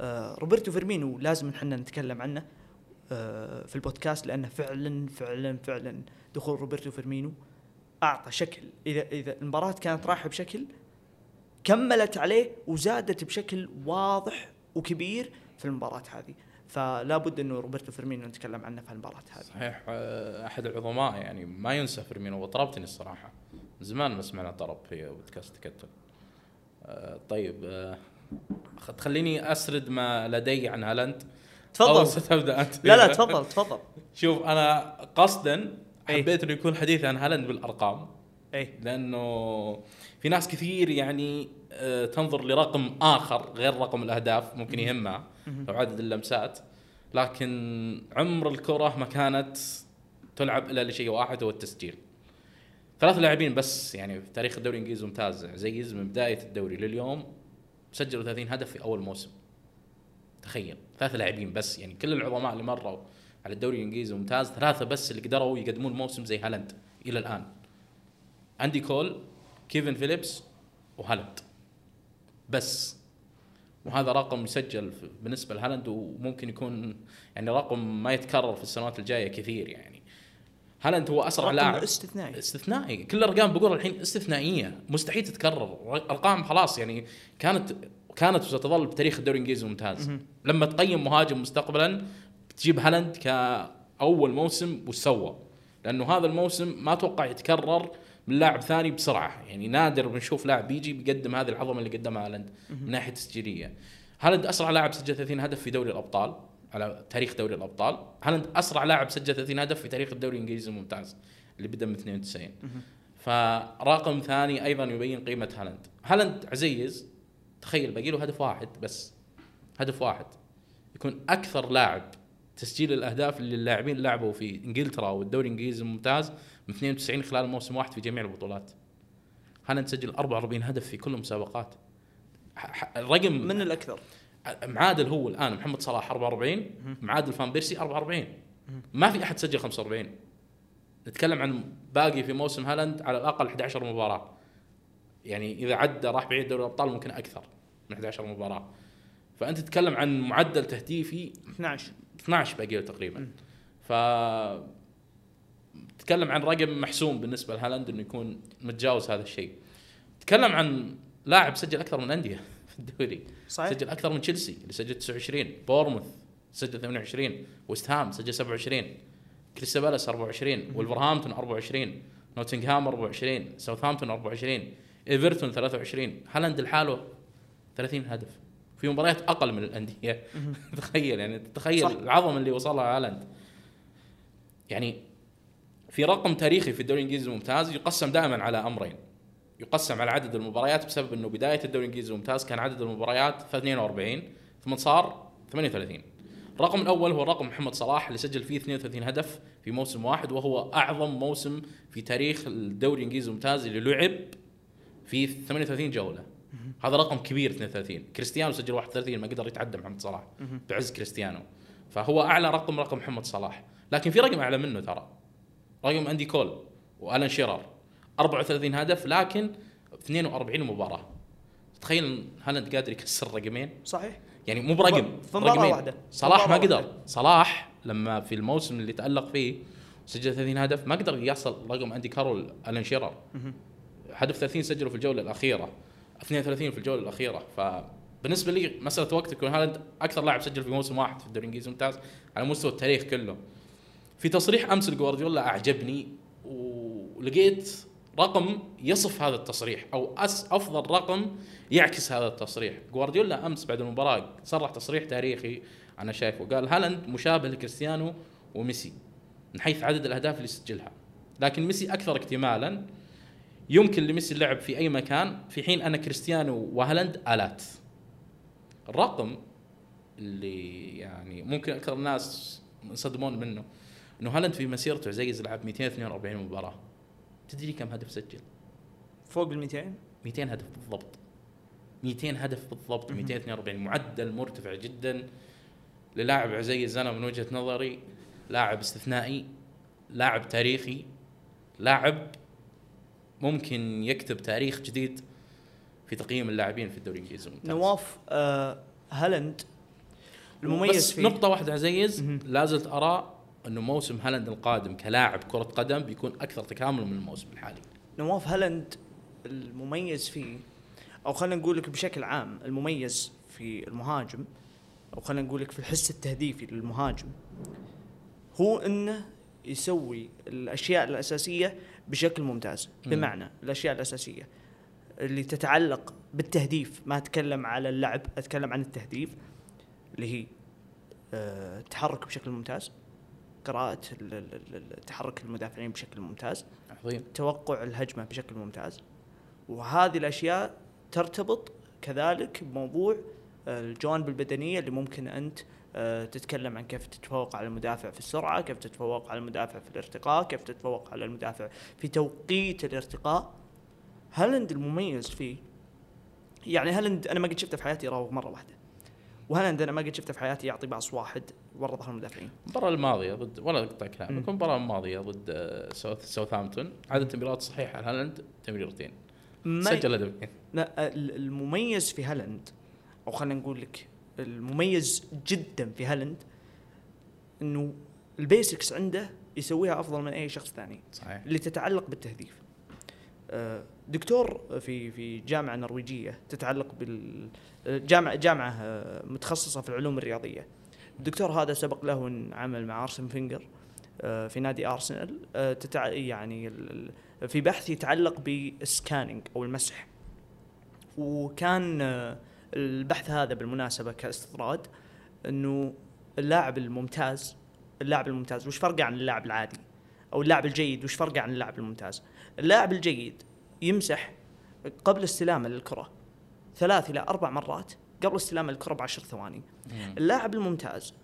آه، روبرتو فيرمينو لازم إحنا نتكلم عنه آه، في البودكاست لأنه فعلا فعلا فعلا دخول روبرتو فيرمينو أعطى شكل. إذا إذا المباراة كانت رايحة بشكل كملت عليه وزادت بشكل واضح وكبير في المباراة هذه. فلا بد إنه روبرتو فيرمينو نتكلم عنه في المباراه هذه.
صحيح آه، أحد العظماء يعني ما ينسى فيرمينو وطربتني الصراحة. زمان ما سمعنا طرب في بودكاست تكتل. آه، طيب آه، تخليني أسرد ما لدي عن هالاند.
تفضل.
أو ستبدا أنت.
لا لا تفضل تفضل.
شوف أنا قصدا
إيه.
حبيت إنه يكون حديث عن هالاند بالأرقام.
اي
لأنه في ناس كثير يعني تنظر لرقم آخر غير رقم الأهداف ممكن يهمها. أو عدد اللمسات. لكن عمر الكرة ما كانت تلعب إلا لشيء واحد هو التسجيل. ثلاث لاعبين بس يعني في تاريخ الدوري الإنجليزي ممتاز عزيز من بداية الدوري لليوم سجلوا 30 هدف في أول موسم. تخيل ثلاث لاعبين بس يعني كل العظماء اللي مروا على الدوري الإنجليزي ممتاز ثلاثة بس اللي قدروا يقدمون موسم زي هالاند إلى الآن. أندي كول كيفن فيليبس وهالاند. بس. وهذا رقم يسجل في- بالنسبة لهالاند وممكن يكون يعني رقم ما يتكرر في السنوات الجاية كثير يعني. هالاند هو
أسرع
لاعب.
استثنائي.
استثنائي. كل الأرقام بقول الحين استثنائية. مستحيل تتكرر. أرقام خلاص يعني كانت كانت وستظل بتاريخ الدوري الإنجليزي ممتاز. لما تقيم مهاجم مستقبلا تجيب هالاند كأول موسم وش سوى لأنه هذا الموسم ما أتوقع يتكرر من لاعب ثاني بسرعة. يعني نادر بنشوف لاعب يجي بيقدم هذه العظمة اللي قدمها هالاند من ناحية تسجيلية. هالاند أسرع لاعب سجل 30 هدف في دوري الأبطال على تاريخ دوري الأبطال. هالاند أسرع لاعب سجل 30 هدف في تاريخ الدوري الإنجليزي الممتاز اللي بدأ من 92 فرقم ثاني أيضا يبين قيمة هالاند. هالاند عزيز تخيل باقي له هدف واحد بس. هدف واحد. يكون أكثر لاعب تسجيل الأهداف اللي اللاعبين لعبوا في إنجلترا والدوري الإنجليزي الممتاز من 92 خلال موسم واحد في جميع البطولات. هالاند سجل 44 هدف في كل المسابقات الرقم
من الأكثر؟
معادل هو الآن محمد صلاح 44 معادل فان بيرسي 44 ما في أحد سجل 45 نتكلم عن باقي في موسم هالاند على الأقل 11 مباراة. يعني إذا عدى راح بعيد دوري الأبطال ممكن أكثر من 11 مباراة. فأنت تتكلم عن معدل تهديفي
12
12 باقي تقريبا. ف تتكلم عن رقم محسوم بالنسبة لهالاند إنه يكون متجاوز هذا الشيء. تتكلم عن لاعب سجل أكثر من أندية في الدوري.
صحيح.
سجل أكثر من تشيلسي اللي سجل 29 بورموث سجل 28 ويست هام سجل 27 كريستال بالاس 24 ولفرهامبتون 24 نوتنغهام 24 ساوثهامبتون 24 إيفرتون 23 هالاند لحاله 30 هدف. في مباريات أقل من الأندية. تخيل يعني تخيل. العظمه اللي وصلها هالاند. يعني في رقم تاريخي في الدوري الإنجليزي الممتاز يقسم دائما على أمرين. يقسم على عدد المباريات بسبب إنه بداية الدوري الإنجليزي الممتاز كان عدد المباريات 42 ثم صار 38 الرقم الأول هو رقم محمد صلاح اللي سجل فيه 32 هدف في موسم واحد وهو أعظم موسم في تاريخ الدوري الإنجليزي الممتاز اللي لعب في 38 جولة. هذا رقم كبير 32 كريستيانو سجل 31 ما قدر يتعدى محمد صلاح بعز كريستيانو. فهو أعلى رقم رقم محمد صلاح. لكن في رقم أعلى منه ترى. رقم أندي كول وآلان شيرر 34 هدف لكن 42 مباراة. تخيل هالاند قادر يكسر رقمين؟
صحيح.
يعني مو برقم
في مباراة
رقمين.
واحدة.
صلاح ما قدر. صلاح لما في الموسم اللي تألق فيه سجل 30 هدف ما قدر يصل رقم أندي كارول آلان شيرر هدف 30 سجله في الجولة الأخيرة. 32 في الجولة الأخيرة. فبالنسبة لي مسألة وقت يكون هالاند أكثر لاعب سجل في موسم واحد في الدوري الإنجليزي. ممتاز. على مستوى التاريخ كله. في تصريح أمس لجوارديولا أعجبني ولقيت رقم يصف هذا التصريح أو أس أفضل رقم يعكس هذا التصريح. جوارديولا أمس بعد المباراة صرح تصريح تاريخي أنا شايفه قال هالاند مشابه لكريستيانو وميسي من حيث عدد الأهداف اللي سجلها لكن ميسي أكثر اكتمالا يمكن لميسي اللعب في أي مكان في حين أن كريستيانو وهالاند آلات. الرقم اللي يعني ممكن أكثر الناس ينصدمون منه. إنه هالاند في مسيرته عزيز لعب 242 مباراة. تدري كم هدف سجل؟
فوق ال 200
200 هدف بالضبط. 200 هدف بالضبط 242 معدل مرتفع جدا. للاعب عزيز أنا من وجهة نظري لاعب استثنائي لاعب تاريخي لاعب ممكن يكتب تاريخ جديد في تقييم اللاعبين في الدوري الإنجليزي.
نواف آه هالاند. المميز
بس
فيه.
نقطة واحدة عزيز. لا زلت أرى أنه موسم هالاند القادم كلاعب كرة قدم بيكون أكثر تكامل من الموسم الحالي.
نواف هالاند المميز فيه أو خلينا نقول لك بشكل عام المميز في المهاجم أو خلينا نقول لك في الحس التهديفي للمهاجم هو إنه يسوي الأشياء الأساسية بشكل ممتاز.
مم.
بمعنى الأشياء الأساسية اللي تتعلق بالتهديف ما أتكلم على اللعب أتكلم عن التهديف اللي هي آه، التحرك بشكل ممتاز. قراءة تحرك المدافعين بشكل ممتاز
عظيم
توقع الهجمة بشكل ممتاز وهذه الأشياء ترتبط كذلك بموضوع آه، الجوانب البدنية اللي ممكن أنت آه، تتكلم عن كيف تتفوق على المدافع في السرعة، كيف تتفوق على المدافع في الارتقاء، كيف تتفوق على المدافع في توقيت الارتقاء. هالاند المميز فيه يعني هالاند أنا ما قد شفته في حياتي يراوغ مرة واحدة. وهالاند أنا ما قد شفته في حياتي يعطي pass واحد ورا ظهر المدافعين.
المباراة الماضية ضد ولا أقطع كلامك
مم.
المباراة الماضية ضد آه، ساوث ساوثهامبتون عدد تمريرات صحيحة. هالاند تمريرتين. سجل هدفين
لا ال- المميز في هالاند أو خلينا نقول لك المميز جدا في هالاند إنه ال basics عنده يسويها أفضل من أي شخص ثاني
صحيح.
اللي تتعلق بالتهديف. آه، دكتور في في جامعة نرويجية تتعلق بال جامعه جامعة آه، متخصصة في العلوم الرياضية. الدكتور هذا سبق له ان عمل مع أرسن فينجر آه، في نادي أرسنال آه، تتع... يعني في بحث يتعلق بال scanning أو المسح. وكان آه، البحث هذا بالمناسبة كاستطراد إنه اللاعب الممتاز اللاعب الممتاز وش فرقه عن اللاعب العادي؟ أو اللاعب الجيد وش فرقه عن اللاعب الممتاز؟ اللاعب الجيد يمسح قبل استلامه للكرة ثلاث إلى أربع مرات قبل استلامه للكره بعشر ثواني. اللاعب الممتاز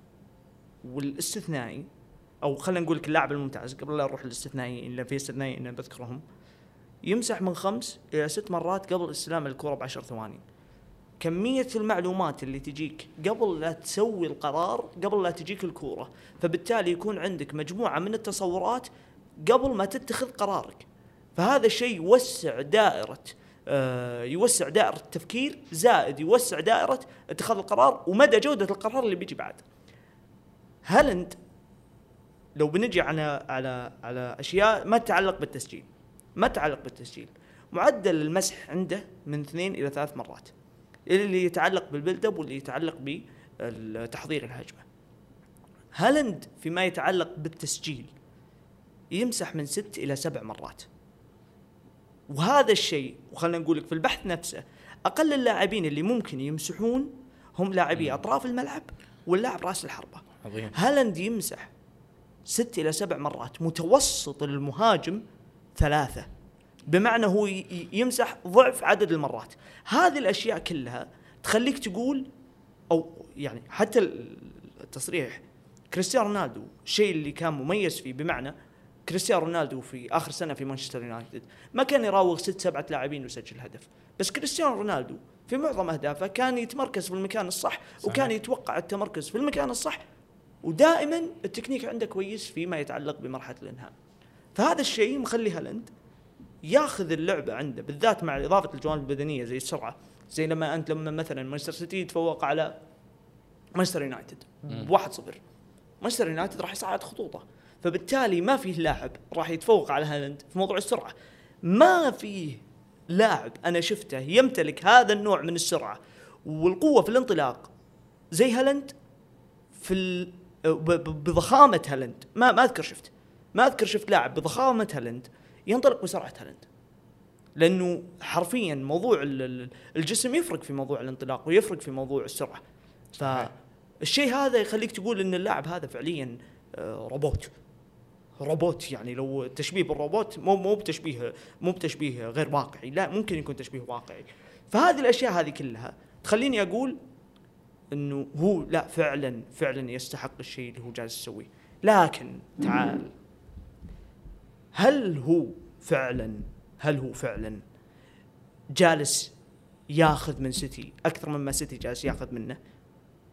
والاستثنائي أو خلينا نقول لك اللاعب الممتاز قبل لا نروح للاستثنائيين لأن في استثنائيين أنا بذكرهم يمسح من خمس إلى ست مرات قبل استلام الكرة بعشر ثواني. كمية المعلومات اللي تجيك قبل لا تسوي القرار قبل لا تجيك الكورة. فبالتالي يكون عندك مجموعة من التصورات قبل ما تتخذ قرارك. فهذا الشيء يوسع دائرة يوسع دائرة التفكير زائد يوسع دائرة اتخاذ القرار ومدى جودة القرار اللي بيجي بعد. هالند لو بنجي على على على أشياء ما تتعلق بالتسجيل ما تتعلق بالتسجيل. معدل المسح عنده من اثنين إلى ثلاث مرات. اللي يتعلق بالبيلد اب واللي يتعلق بتحضير الهجمة. هالند فيما يتعلق بالتسجيل يمسح من ست إلى سبع مرات. وهذا الشيء وخلنا نقول لك في البحث نفسه أقل اللاعبين اللي ممكن يمسحون هم لاعبي أطراف الملعب واللاعب رأس الحربة.
عظيم.
هالاند يمسح ست إلى سبع مرات متوسط المهاجم ثلاثة بمعنى هو يمسح ضعف عدد المرات. هذه الأشياء كلها تخليك تقول أو يعني حتى ال- التصريح كريستيانو رونالدو الشيء اللي كان مميز فيه بمعنى كريستيانو رونالدو في آخر سنة في مانشستر يونايتد. ما كان يراوغ ست سبعة لاعبين ويسجل هدف. بس كريستيانو رونالدو في معظم أهدافه كان يتمركز في المكان الصح وكان
صحيح.
يتوقع التمركز في المكان الصح ودائما التكنيك عنده كويس فيما يتعلق بمرحلة الإنهاء. فهذا الشيء مخلي هالاند ياخذ اللعبة عنده بالذات مع إضافة الجوانب البدنية زي السرعة. زي لما أنت لما مثلا مانشستر سيتي يتفوق على مانشستر يونايتد ب 1-0 مانشستر يونايتد راح يصعد خطوطه. فبالتالي ما فيه لاعب راح يتفوق على هالاند في موضوع السرعة. ما فيه لاعب أنا شفته يمتلك هذا النوع من السرعة والقوة في الانطلاق زي هالاند في ال... ب- ب- بضخامة هالاند. ما ما أذكر شفت. ما أذكر شفت لاعب بضخامة هالاند ينطلق بسرعة هالاند. لأنه حرفيا موضوع ال- ال- الجسم يفرق في موضوع الانطلاق ويفرق في موضوع
السرعة.
فالشيء هذا يخليك تقول إن اللاعب هذا فعليا آه، روبوت. روبوت يعني لو تشبيه بالروبوت مو مو بتشبيه مو بتشبيه غير واقعي لا ممكن يكون تشبيه واقعي. فهذه الأشياء هذه كلها تخليني أقول إنه هو لا فعلا فعلا يستحق الشيء اللي هو جالس يسويه. لكن تعال هل هو فعلا هل هو فعلا جالس ياخذ من سيتي أكثر مما سيتي جالس ياخذ منه؟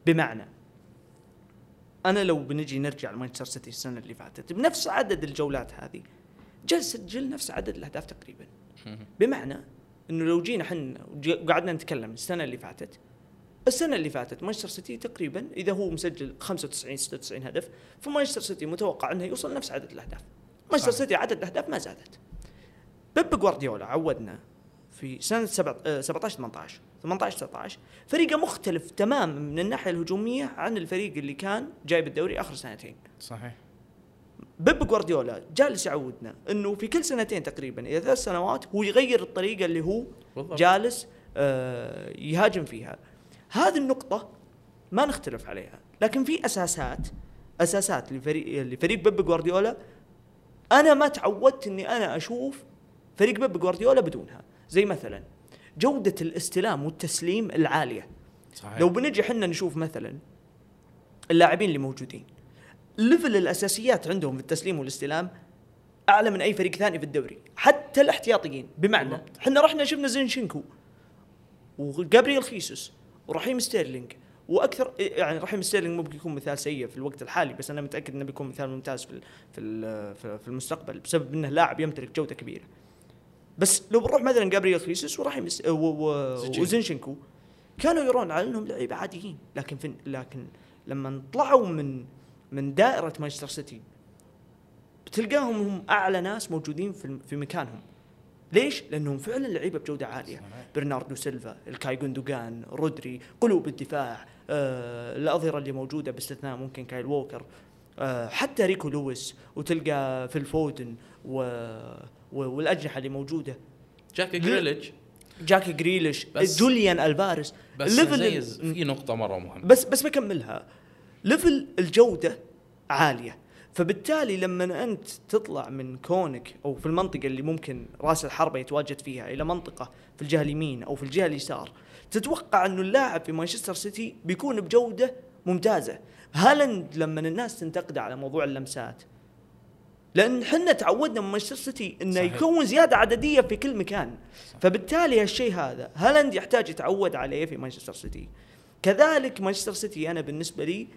بمعنى أنا لو بنجي نرجع لمانشستر سيتي السنة اللي فاتت بنفس عدد الجولات هذه جالس يسجل نفس عدد الأهداف تقريبا. بمعنى إنه لو جينا إحنا وقعدنا نتكلم السنة اللي فاتت السنة اللي فاتت مانشستر سيتي تقريبا إذا هو مسجل 95 96 هدف فمانشستر سيتي متوقع إنه يوصل نفس عدد الأهداف. مانشستر. سيتي عدد الأهداف ما زادت. بيب جوارديولا عودنا في سنة سبع- آه، 17 18 18 19 فريقه مختلف تماما من الناحية الهجومية عن الفريق اللي كان جايب الدوري آخر سنتين.
صحيح.
بيب جوارديولا جالس يعودنا إنه في كل سنتين تقريبا إلى ثلاث سنوات هو يغير الطريقة اللي هو
بالضبط.
جالس آه، يهاجم فيها. هذه النقطة ما نختلف عليها لكن في أساسات أساسات لفريق لفريق بيب جوارديولا أنا ما تعودت إني أنا أشوف فريق بيب جوارديولا بدونها. زي مثلا جودة الاستلام والتسليم العالية.
صحيح.
لو بنجي حنا نشوف مثلا اللاعبين اللي موجودين ليفل الأساسيات عندهم في التسليم والاستلام أعلى من أي فريق ثاني في الدوري حتى الاحتياطيين. بمعنى. إحنا رحنا شفنا زينشينكو وجابرييل خيسوس ورحيم ستيرلينج وأكثر يعني رحيم ستيرلينج ممكن يكون مثال سيء في الوقت الحالي بس أنا متأكد إنه بيكون مثال ممتاز في في في المستقبل بسبب إنه لاعب يمتلك جودة كبيرة. بس لو بنروح مثلا جابرييل خيسوس ورحيم س- و- و-
زينشينكو.
وزينشينكو كانوا يرون على إنهم لعيبة عاديين لكن في لكن لما طلعوا من من دائرة مانشستر سيتي بتلقاهم هم أعلى ناس موجودين في في مكانهم ليش؟ لأنهم فعلا لعيبة بجودة
عالية.
برناردو سيلفا إلكاي جوندوجان رودري قلوب الدفاع آه الأظهرة اللي موجودة باستثناء ممكن كايل ووكر آه حتى ريكو لويس وتلقى في الفودن و... والأجنحة اللي موجودة.
جاك جريليتش
جاكي جريليش
بس-
جوليان ألفاريز
بس
ال-
في نقطة مرة مهمة.
بس بس بكملها. level الجودة عالية. فبالتالي لما أنت تطلع من كونك أو في المنطقة اللي ممكن رأس الحربة يتواجد فيها إلى منطقة في الجهة اليمين أو في الجهة اليسار تتوقع انه اللاعب في مانشستر سيتي بيكون بجودة ممتازة. هالاند لما الناس تنتقده على موضوع اللمسات لأن إحنا تعودنا من مانشستر سيتي إنه
صحيح.
يكون زيادة عددية في كل مكان. فبالتالي هالشيء هذا هالاند يحتاج يتعود عليه في مانشستر سيتي كذلك مانشستر سيتي أنا بالنسبة لي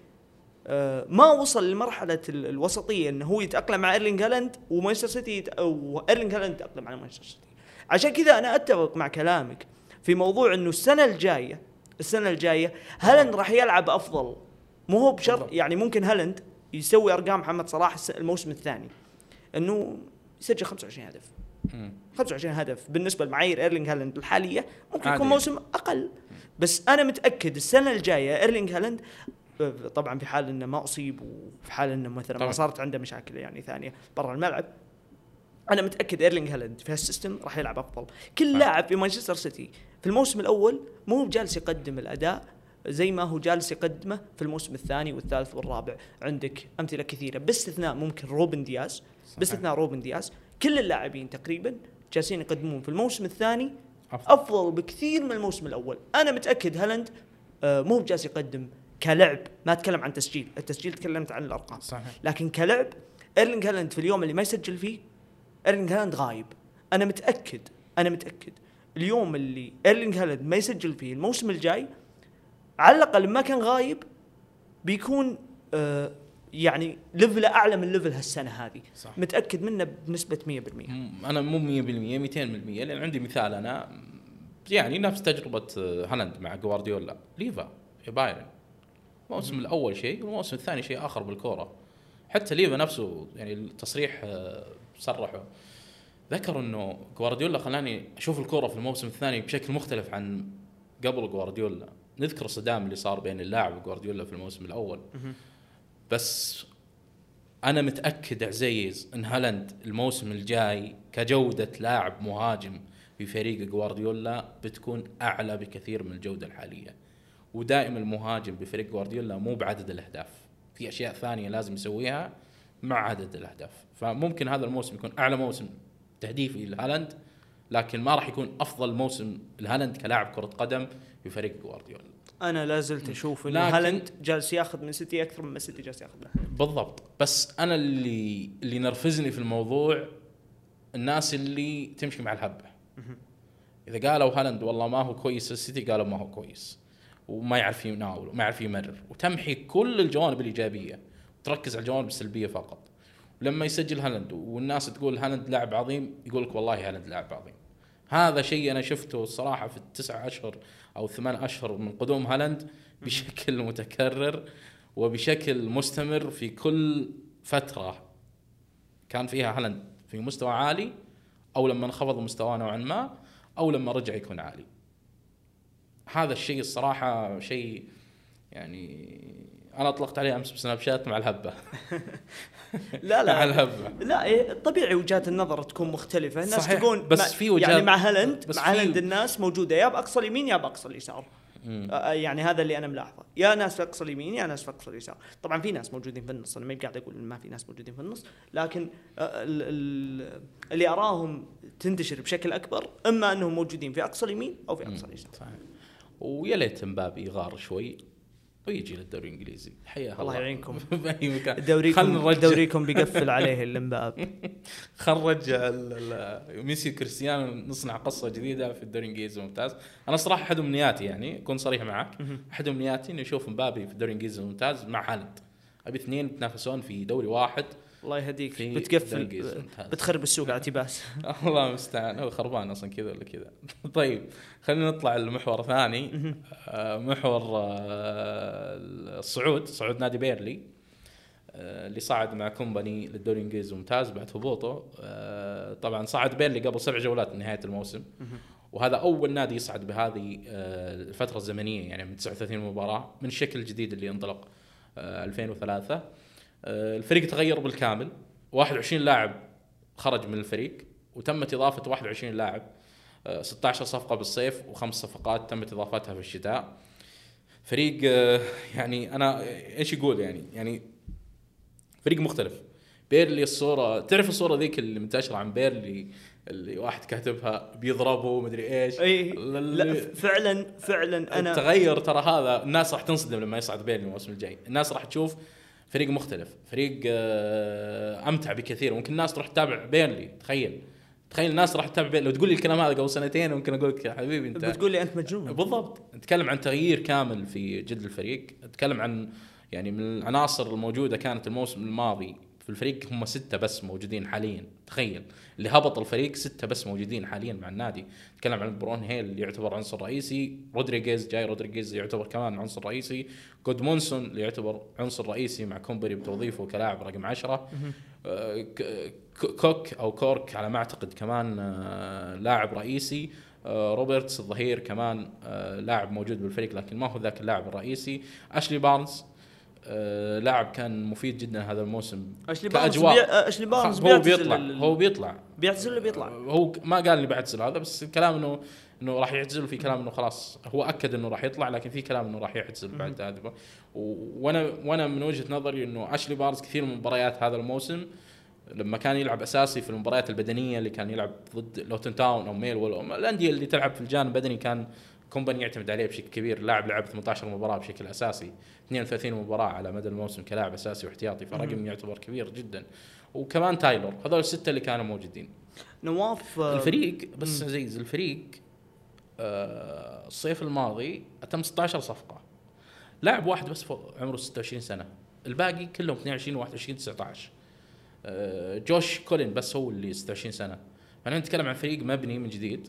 آه، ما وصل لمرحلة ال- الوسطية إنه هو يتأقلم مع إيرلينج هالاند ومانشستر سيتي يت... أو إيرلينج هالاند يتأقلم على مانشستر سيتي عشان كذا أنا أتفق مع كلامك في موضوع إنه السنة الجاية السنة الجاية هالاند راح يلعب أفضل. مو هو بشرط. يعني ممكن هالاند يسوي أرقام محمد صلاح الموسم الثاني. إنه يسجل 25 هدف
مم.
25 هدف بالنسبة لمعايير ايرلينج هالاند الحالية ممكن يكون. موسم أقل بس أنا متأكد السنة الجاية ايرلينج هالاند آه، طبعا في حال إنه ما أصيب وفي حال إنه مثلا ما. صارت عنده مشاكل يعني ثانية برا الملعب أنا متأكد ايرلينج هالاند في هال system راح يلعب أفضل كل. لاعب في مانشستر سيتي في الموسم الأول مو هو جالس يقدم الأداء زي ما هو جالس يقدمه في الموسم الثاني والثالث والرابع عندك أمثلة كثيرة باستثناء ممكن روبن دياز. باستثناء روبن دياز كل اللاعبين تقريبا جالسين يقدمون في الموسم الثاني
أفضل.
أفضل بكثير من الموسم الأول. أنا متأكد هالاند آه، مو جالس يقدم كلعب ما أتكلم عن تسجيل التسجيل تكلمت عن الأرقام.
صحيح.
لكن كلعب إيرلينج هالاند في اليوم اللي ما يسجل فيه إيرلينج هالاند غايب. أنا متأكد أنا متأكد اليوم اللي إيرلينج هالاند ما يسجل فيه الموسم الجاي على الأقل ما كان غايب بيكون آه يعني level أعلى من level هالسنة هذه.
صح.
متأكد منه بنسبة 100%
م- أنا مو 100% 200% لأن عندي مثال أنا يعني نفس تجربة آه، هالاند مع جوارديولا. ليفا في بايرن. الموسم الأول شيء والموسم الثاني شيء آخر بالكورة. حتى ليفا نفسه يعني التصريح آه، صرحوا. ذكر إنه جوارديولا خلاني أشوف الكورة في الموسم الثاني بشكل مختلف عن قبل جوارديولا. نذكر الصدام اللي صار بين اللاعب وجوارديولا في الموسم الأول. بس أنا متأكد عزيز إن هالاند الموسم الجاي كجودة لاعب مهاجم في فريق جوارديولا بتكون أعلى بكثير من الجودة الحالية. ودائما المهاجم بفريق جوارديولا مو بعدد الأهداف. في أشياء ثانية لازم يسويها مع عدد الأهداف. فممكن هذا الموسم يكون أعلى موسم تهديفي لهالاند لكن ما راح يكون أفضل موسم لهالاند كلاعب كرة قدم في فريق جوارديولا
أنا لا زلت أشوف
لكن-
هالاند جالس ياخذ من سيتي أكثر مما سيتي جالس ياخذ. منه
بالضبط. بس أنا اللي اللي نرفزني في الموضوع الناس اللي تمشي مع الهبة. إذا قالوا هالاند والله ما هو كويس السيتي قالوا ما هو كويس. وما يعرف يناول وما يعرف يمرر. وتمحي كل الجوانب الإيجابية. وتركز على الجوانب السلبية فقط. ولما يسجل هالاند والناس تقول هالاند لاعب عظيم يقول لك والله هالاند لاعب عظيم. هذا شيء أنا شفته الصراحة في التسع أشهر أو ثمان أشهر من قدوم هالاند بشكل متكرر وبشكل مستمر في كل فترة كان فيها هالاند في مستوى عالي أو لما انخفض مستواه نوعا ما أو لما رجع يكون عالي. هذا الشيء الصراحة شيء يعني أنا أطلقت عليه أمس بسناب شات مع الهبة.
لا لا.
الهبه
لا إيه، طبيعي وجهات النظر تكون مختلفة. الناس
صحيح،
تقول
بس في وجهات-
يعني مع هالاند
بس
مع هالاند الناس موجودة يا بأقصى اليمين يا بأقصى اليسار. يعني هذا اللي أنا ملاحظة. يا ناس في اقصى اليمين يا ناس في اقصى اليسار. طبعا في ناس موجودين في النص أنا ما قاعد أقول ما في ناس موجودين في النص لكن ال- ال- اللي أراهم تنتشر بشكل أكبر إما أنهم موجودين في أقصى اليمين أو في أقصى اليسار.
صحيح. ويا ليت مبابي يغار شوي. ويجي للدوري الإنجليزي. حياه
الله يعينكم.
باي مكان خلنا
دوريكم دوريكم بيقفل عليه الامباب
ال- ميسي وكريستيانو نصنع قصة جديدة في الدوري الإنجليزي الممتاز. أنا صراحة أحد أمنياتي يعني اكون صريح معك. أحد أمنياتي إني أشوف مبابي في الدوري الإنجليزي الممتاز مع هالاند. أبي اثنين يتنافسون في دوري واحد.
الله يهديك. بتقفل
ممتاز.
بتخرب السوق على اعتباس
الله المستعان هو خربان أصلا كذا ولا كذا. طيب خلينا نطلع لمحور ثاني. آه، محور آه، الصعود صعود نادي بيرنلي آه، اللي صعد مع كومباني للدوري الإنجليزي الممتاز بعد هبوطه. طبعا صعد بيرنلي قبل سبع جولات من نهاية الموسم. وهذا أول نادي يصعد بهذه الفترة الزمنية يعني من 39 مباراة من الشكل الجديد اللي انطلق آه، 2003 آه، الفريق تغير بالكامل. 21 لاعب خرج من الفريق وتمت إضافة 21 لاعب. آه، 16 صفقة بالصيف وخمس صفقات تمت إضافتها في الشتاء. فريق آه، يعني أنا إيش يقول يعني؟ يعني فريق مختلف. بيرنلي الصورة تعرف الصورة ذيك اللي منتشرة عن بيرنلي اللي واحد كاتبها بيضربه مدري
إيش؟
إي
لا فعلا فعلا أنا
التغير ترى هذا الناس راح تنصدم لما يصعد بيرنلي الموسم الجاي. الناس راح تشوف فريق مختلف فريق آه، أمتع بكثير. ممكن الناس تروح تتابع بيرنلي تخيل. تخيل الناس راح تتابع بيرنلي. لو تقول لي الكلام هذا قبل سنتين ممكن أقول لك يا حبيبي أنت
بتقول لي أنت مجنون.
بالضبط. نتكلم عن تغيير كامل في جلد الفريق. نتكلم عن يعني من العناصر الموجودة كانت الموسم الماضي في الفريق هم ستة بس موجودين حاليا. تخيل. اللي هبط الفريق ستة بس موجودين حاليا مع النادي. نتكلم عن براونهيل اللي يعتبر عنصر رئيسي. رودريغيز جاي رودريغيز يعتبر كمان عنصر رئيسي. جودمونسون اللي يعتبر عنصر رئيسي مع كومباني بتوظيفه كلاعب رقم عشرة. آه، كوك أو كورك على ما أعتقد كمان آه، لاعب رئيسي. آه، روبرتس الظهير كمان لاعب موجود بالفريق لكن ما هو ذاك اللاعب الرئيسي. أشلي بارنز آه، لاعب كان مفيد جدا هذا الموسم
اشلي بارنز. بي... اشلي بارنز
هو
بيعتزل
بيطلع
ال-
هو بيطلع
بيعتزل ولا بيطلع؟
هو ك- ما قال لي بعتزل هذا بس الكلام انه إنه راح يعتزل وفي كلام إنه خلاص هو أكد إنه راح يطلع لكن في كلام إنه راح يعتزل بعد هذا وأنا وأنا من وجهة نظري إنه أشلي بارنز كثير من مباريات هذا الموسم لما كان يلعب أساسي في المباريات البدنية اللي كان يلعب ضد لوتن تاون أو ميل ولا الأندية اللي تلعب في الجانب البدني كان كومباني يعتمد عليه بشكل كبير لاعب لعب 18 مباراة بشكل أساسي 32 مباراة على مدى الموسم كلاعب أساسي واحتياطي فرقم يعتبر كبير جدا. وكمان تايلور هذول الستة اللي كانوا موجودين.
نواف آه،
الفريق بس عزيز الفريق آه، الصيف الماضي تم 16 صفقة. لاعب واحد بس عمره 26 سنة. الباقي كلهم 22 21 19 آه، جوش كولين بس هو اللي 26 سنة. فاحنا نتكلم عن فريق مبني من جديد.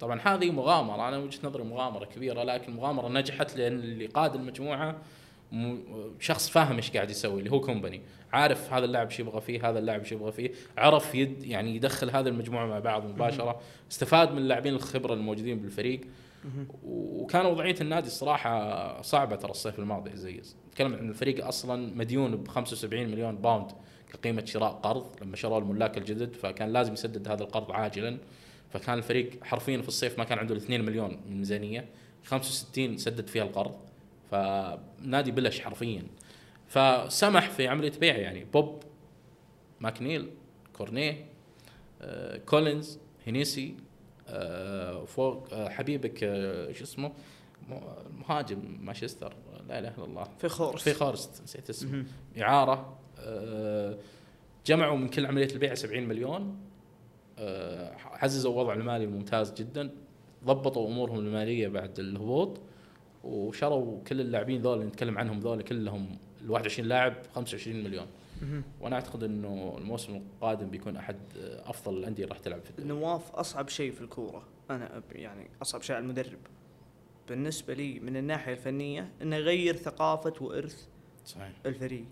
طبعا هذه مغامرة أنا وجهة نظري مغامرة كبيرة لكن مغامرة نجحت لأن اللي قاد المجموعة شخص فاهم إيش قاعد يسوي اللي هو كومباني. عارف هذا اللاعب شو يبغى فيه هذا اللاعب شو يبغى فيه عرف يد يعني يدخل هذه المجموعة مع بعض مباشرة استفاد من اللاعبين الخبرة الموجودين بالفريق. وكان وضعية النادي الصراحة صعبة ترى الصيف الماضي عزيز نتكلم عن الفريق أصلا مديون ب 75 مليون باوند كقيمة شراء قرض لما شروا الملاك الجدد فكان لازم يسدد هذا القرض عاجلا. فكان الفريق حرفيا في الصيف ما كان عنده 2 مليون من ميزانية 65 سدد فيها القرض. فنادي بلش حرفيا. فسمح في عملية بيع يعني. بوب ماكنيل كورنيه آه، كولينز هينيسي آه، فوق آه، حبيبك آه، شو اسمه؟ مهاجم مانشستر. لا إله إلا الله.
في خورس
في خورست نسيت اسمه. إعارة آه، جمعوا من كل عملية البيع 70 مليون. عززوا الوضع المالي الممتاز جدا ضبطوا أمورهم المالية بعد الهبوط وشروا كل اللاعبين ذول اللي نتكلم عنهم ذول كلهم ال 21 لاعب 25 مليون. وأنا أعتقد إنه الموسم القادم بيكون أحد أفضل الأندية اللي راح تلعب في الدوري.
نواف أصعب شيء في الكورة أنا يعني أصعب شيء على المدرب. بالنسبة لي من الناحية الفنية إنه يغير ثقافة وإرث
صحيح.
الفريق.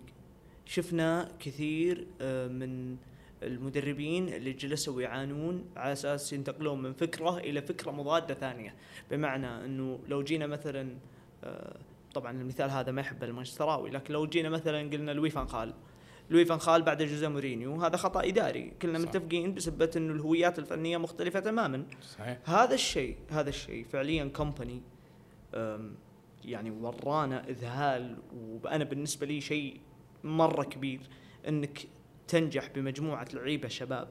شفنا كثير آه، من المدربين اللي جلسوا يعانون على أساس ينتقلون من فكرة إلى فكرة مضادة ثانية. بمعنى إنه لو جينا مثلا آه، طبعا المثال هذا ما يحبه المانشستراوي لكن لو جينا مثلا قلنا لوي فان خال. لوي فان خال بعد جوزيه مورينيو هذا خطأ إداري. كلنا
صح.
متفقين بسبب إنه الهويات الفنية مختلفة تماما.
صحيح.
هذا الشيء هذا الشيء فعليا كومباني يعني ورانا إذهال وأنا بالنسبة لي شيء مرة كبير إنك تنجح بمجموعة لعيبة شباب.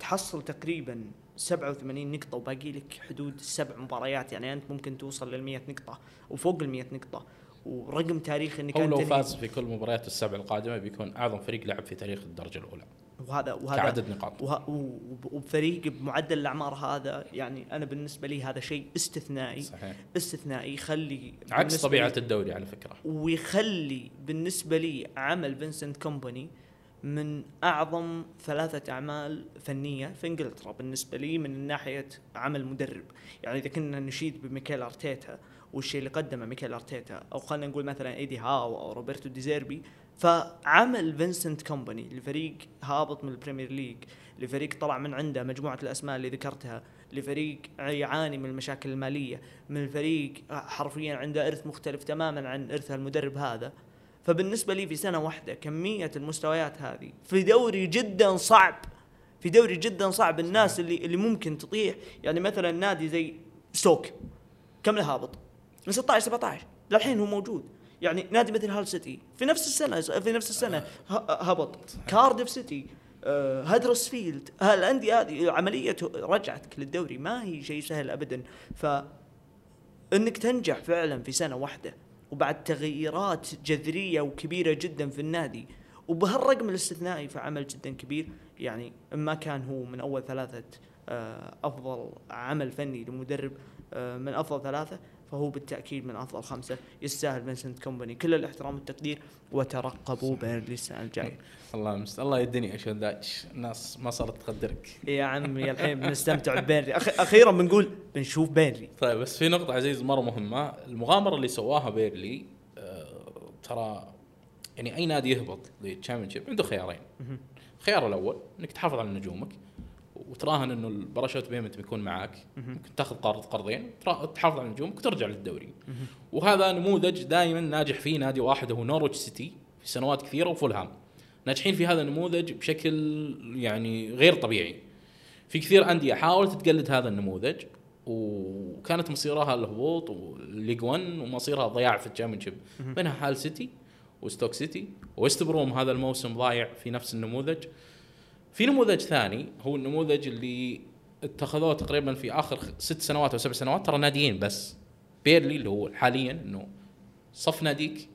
تحصل تقريبا 87 نقطة وباقي لك حدود سبع مباريات. يعني أنت ممكن توصل لل 100 نقطة وفوق ال 100 نقطة. ورقم تاريخي
إنك
أنت
لو فاز في كل مباريات السبع القادمة بيكون أعظم فريق لعب في تاريخ الدرجة الأولى.
وهذا وهذا
كعدد نقاط.
وه- و- وبفريق بمعدل الأعمار هذا يعني أنا بالنسبة لي هذا شيء استثنائي.
صحيح.
استثنائي. يخلي
عكس
بالنسبة
طبيعة
لي-
الدوري على فكرة.
ويخلي بالنسبة لي عمل فينسنت كومباني من أعظم ثلاثة أعمال فنية في إنجلترا بالنسبة لي من ناحية عمل مدرب. يعني إذا كنا نشيد بميكيل أرتيتا والشيء اللي قدمه ميكيل أرتيتا أو خلينا نقول مثلا إيدي هاو أو روبرتو ديزيربي فعمل فينسنت كومباني لفريق هابط من ال Premier League لفريق طلع من عنده مجموعة الأسماء اللي ذكرتها لفريق يعاني من المشاكل المالية من الفريق حرفيا عنده إرث مختلف تماما عن إرث المدرب هذا. فبالنسبة لي في سنة واحدة كمية المستويات هذه في دوري جدا صعب في دوري جدا صعب الناس اللي اللي ممكن تطيح. يعني مثلا نادي زي ستوك كم له هابط؟ من 16 17 للحين هو موجود. يعني نادي مثل هال سيتي في نفس السنة في نفس السنة هبط كارديف سيتي آه، هدرسفيلد هالأندية هذه عملية رجعتك للدوري ما هي شيء سهل ابدا. ف انك تنجح فعلا في سنة واحدة وبعد تغييرات جذرية وكبيرة جدا في النادي. وبهالرقم الاستثنائي فعمل جدا كبير. يعني ما كان هو من أول ثلاثة آه، أفضل عمل فني لمدرب آه، من أفضل ثلاثة. فهو بالتأكيد من أفضل خمسة. يستاهل فينسنت كومباني كل الاحترام والتقدير وترقبوا بيرنلي السنة الجايه
الله مست الله يدني عشان داش الناس ما صارت تقدرك.
يا عمي الحين بنستمتع ببيرنلي. أخ... أخيرا بنقول بنشوف بيرنلي.
طيب بس في نقطة عزيز مرة مهمة، المغامرة اللي سواها بيرنلي آه ترى يعني أي نادي يهبط لل Championship عنده خيارين. الخيار الأول إنك تحافظ على نجومك. وتراهن إنه ال parachute payment بيكون معك، ممكن تاخذ قرض قرضين، تحافظ على نجومك وترجع للدوري. وهذا نموذج دائما ناجح فيه نادي واحد هو نورويتش سيتي في سنوات كثيرة وفولهام. ناجحين في هذا النموذج بشكل يعني غير طبيعي. في كثير أندية حاولت تقلد هذا النموذج وكانت مصيرها الهبوط وال League 1 ومصيرها ضياع في ال Championship منها هال سيتي وستوك سيتي. ويست بروم هذا الموسم ضايع في نفس النموذج. في نموذج ثاني هو النموذج اللي اتخذوه تقريبا في آخر ست سنوات أو سبع سنوات ترى ناديين بس. بيرنلي اللي هو حاليا إنه صفي ناديك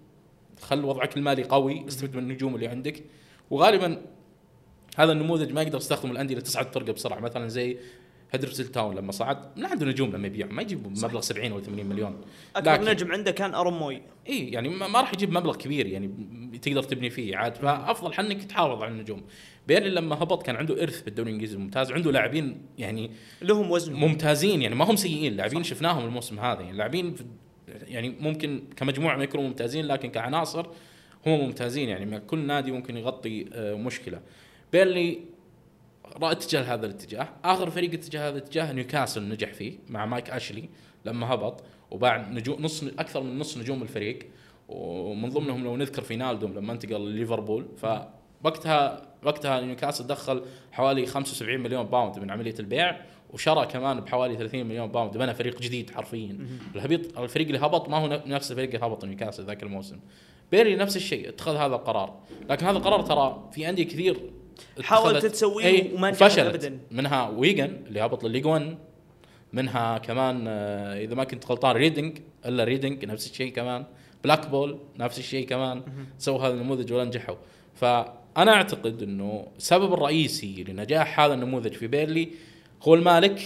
خل وضعك المالي قوي استفد من النجوم اللي عندك. وغالبا هذا النموذج ما يقدر يستخدم الأندية اللي تصعد فرقة بسرعة. مثلا زي هدرسفيلد تاون لما صعد ما عنده نجوم لما يبيع ما يجيب مبلغ 70 ولا 80 مليون.
أكبر
لكن-
نجم عنده كان أرون موي.
إي يعني ما راح يجيب مبلغ كبير يعني تقدر تبني فيه عاد. فأفضل انك تحافظ على النجوم. بيرنلي لما هبط كان عنده إرث بالدوري الإنجليزي الممتاز عنده لاعبين يعني
لهم وزن.
ممتازين يعني ما هم سيئين لاعبين شفناهم الموسم هذا يعني. لاعبين يعني ممكن كمجموعة ما يكونوا ممتازين لكن كعناصر هم ممتازين يعني. كل نادي ممكن يغطي آه، مشكلة. بيرنلي رأى اتجاه هذا الاتجاه. آخر فريق اتجاه هذا الاتجاه نيوكاسل نجح فيه مع مايك أشلي لما هبط وباع نجوم نص أكثر من نص نجوم الفريق. ومن ضمنهم لو نذكر فينالدوم لما انتقل لليفربول. فوقتها وقتها نيوكاسل دخل حوالي 75 مليون pound من عملية البيع وشرى كمان بحوالي 30 مليون pound. بنى فريق جديد حرفيا. الهبيط الفريق اللي هبط ما هو نفس الفريق اللي هبط نيوكاسل ذاك الموسم. بيرلي نفس الشيء اتخذ هذا القرار. لكن هذا القرار ترى في أندية كثير
حاولت تسويه
إي،
وما نجحت. أبداً.
منها ويجن اللي هبط للليج 1 منها كمان آه، إذا ما كنت غلطان ريدنج إلا ريدنج نفس الشيء كمان بلاك بول نفس الشيء كمان سووا هذا النموذج ولا نجحوا فأنا أعتقد إنه السبب الرئيسي لنجاح هذا النموذج في بيرلي هو المالك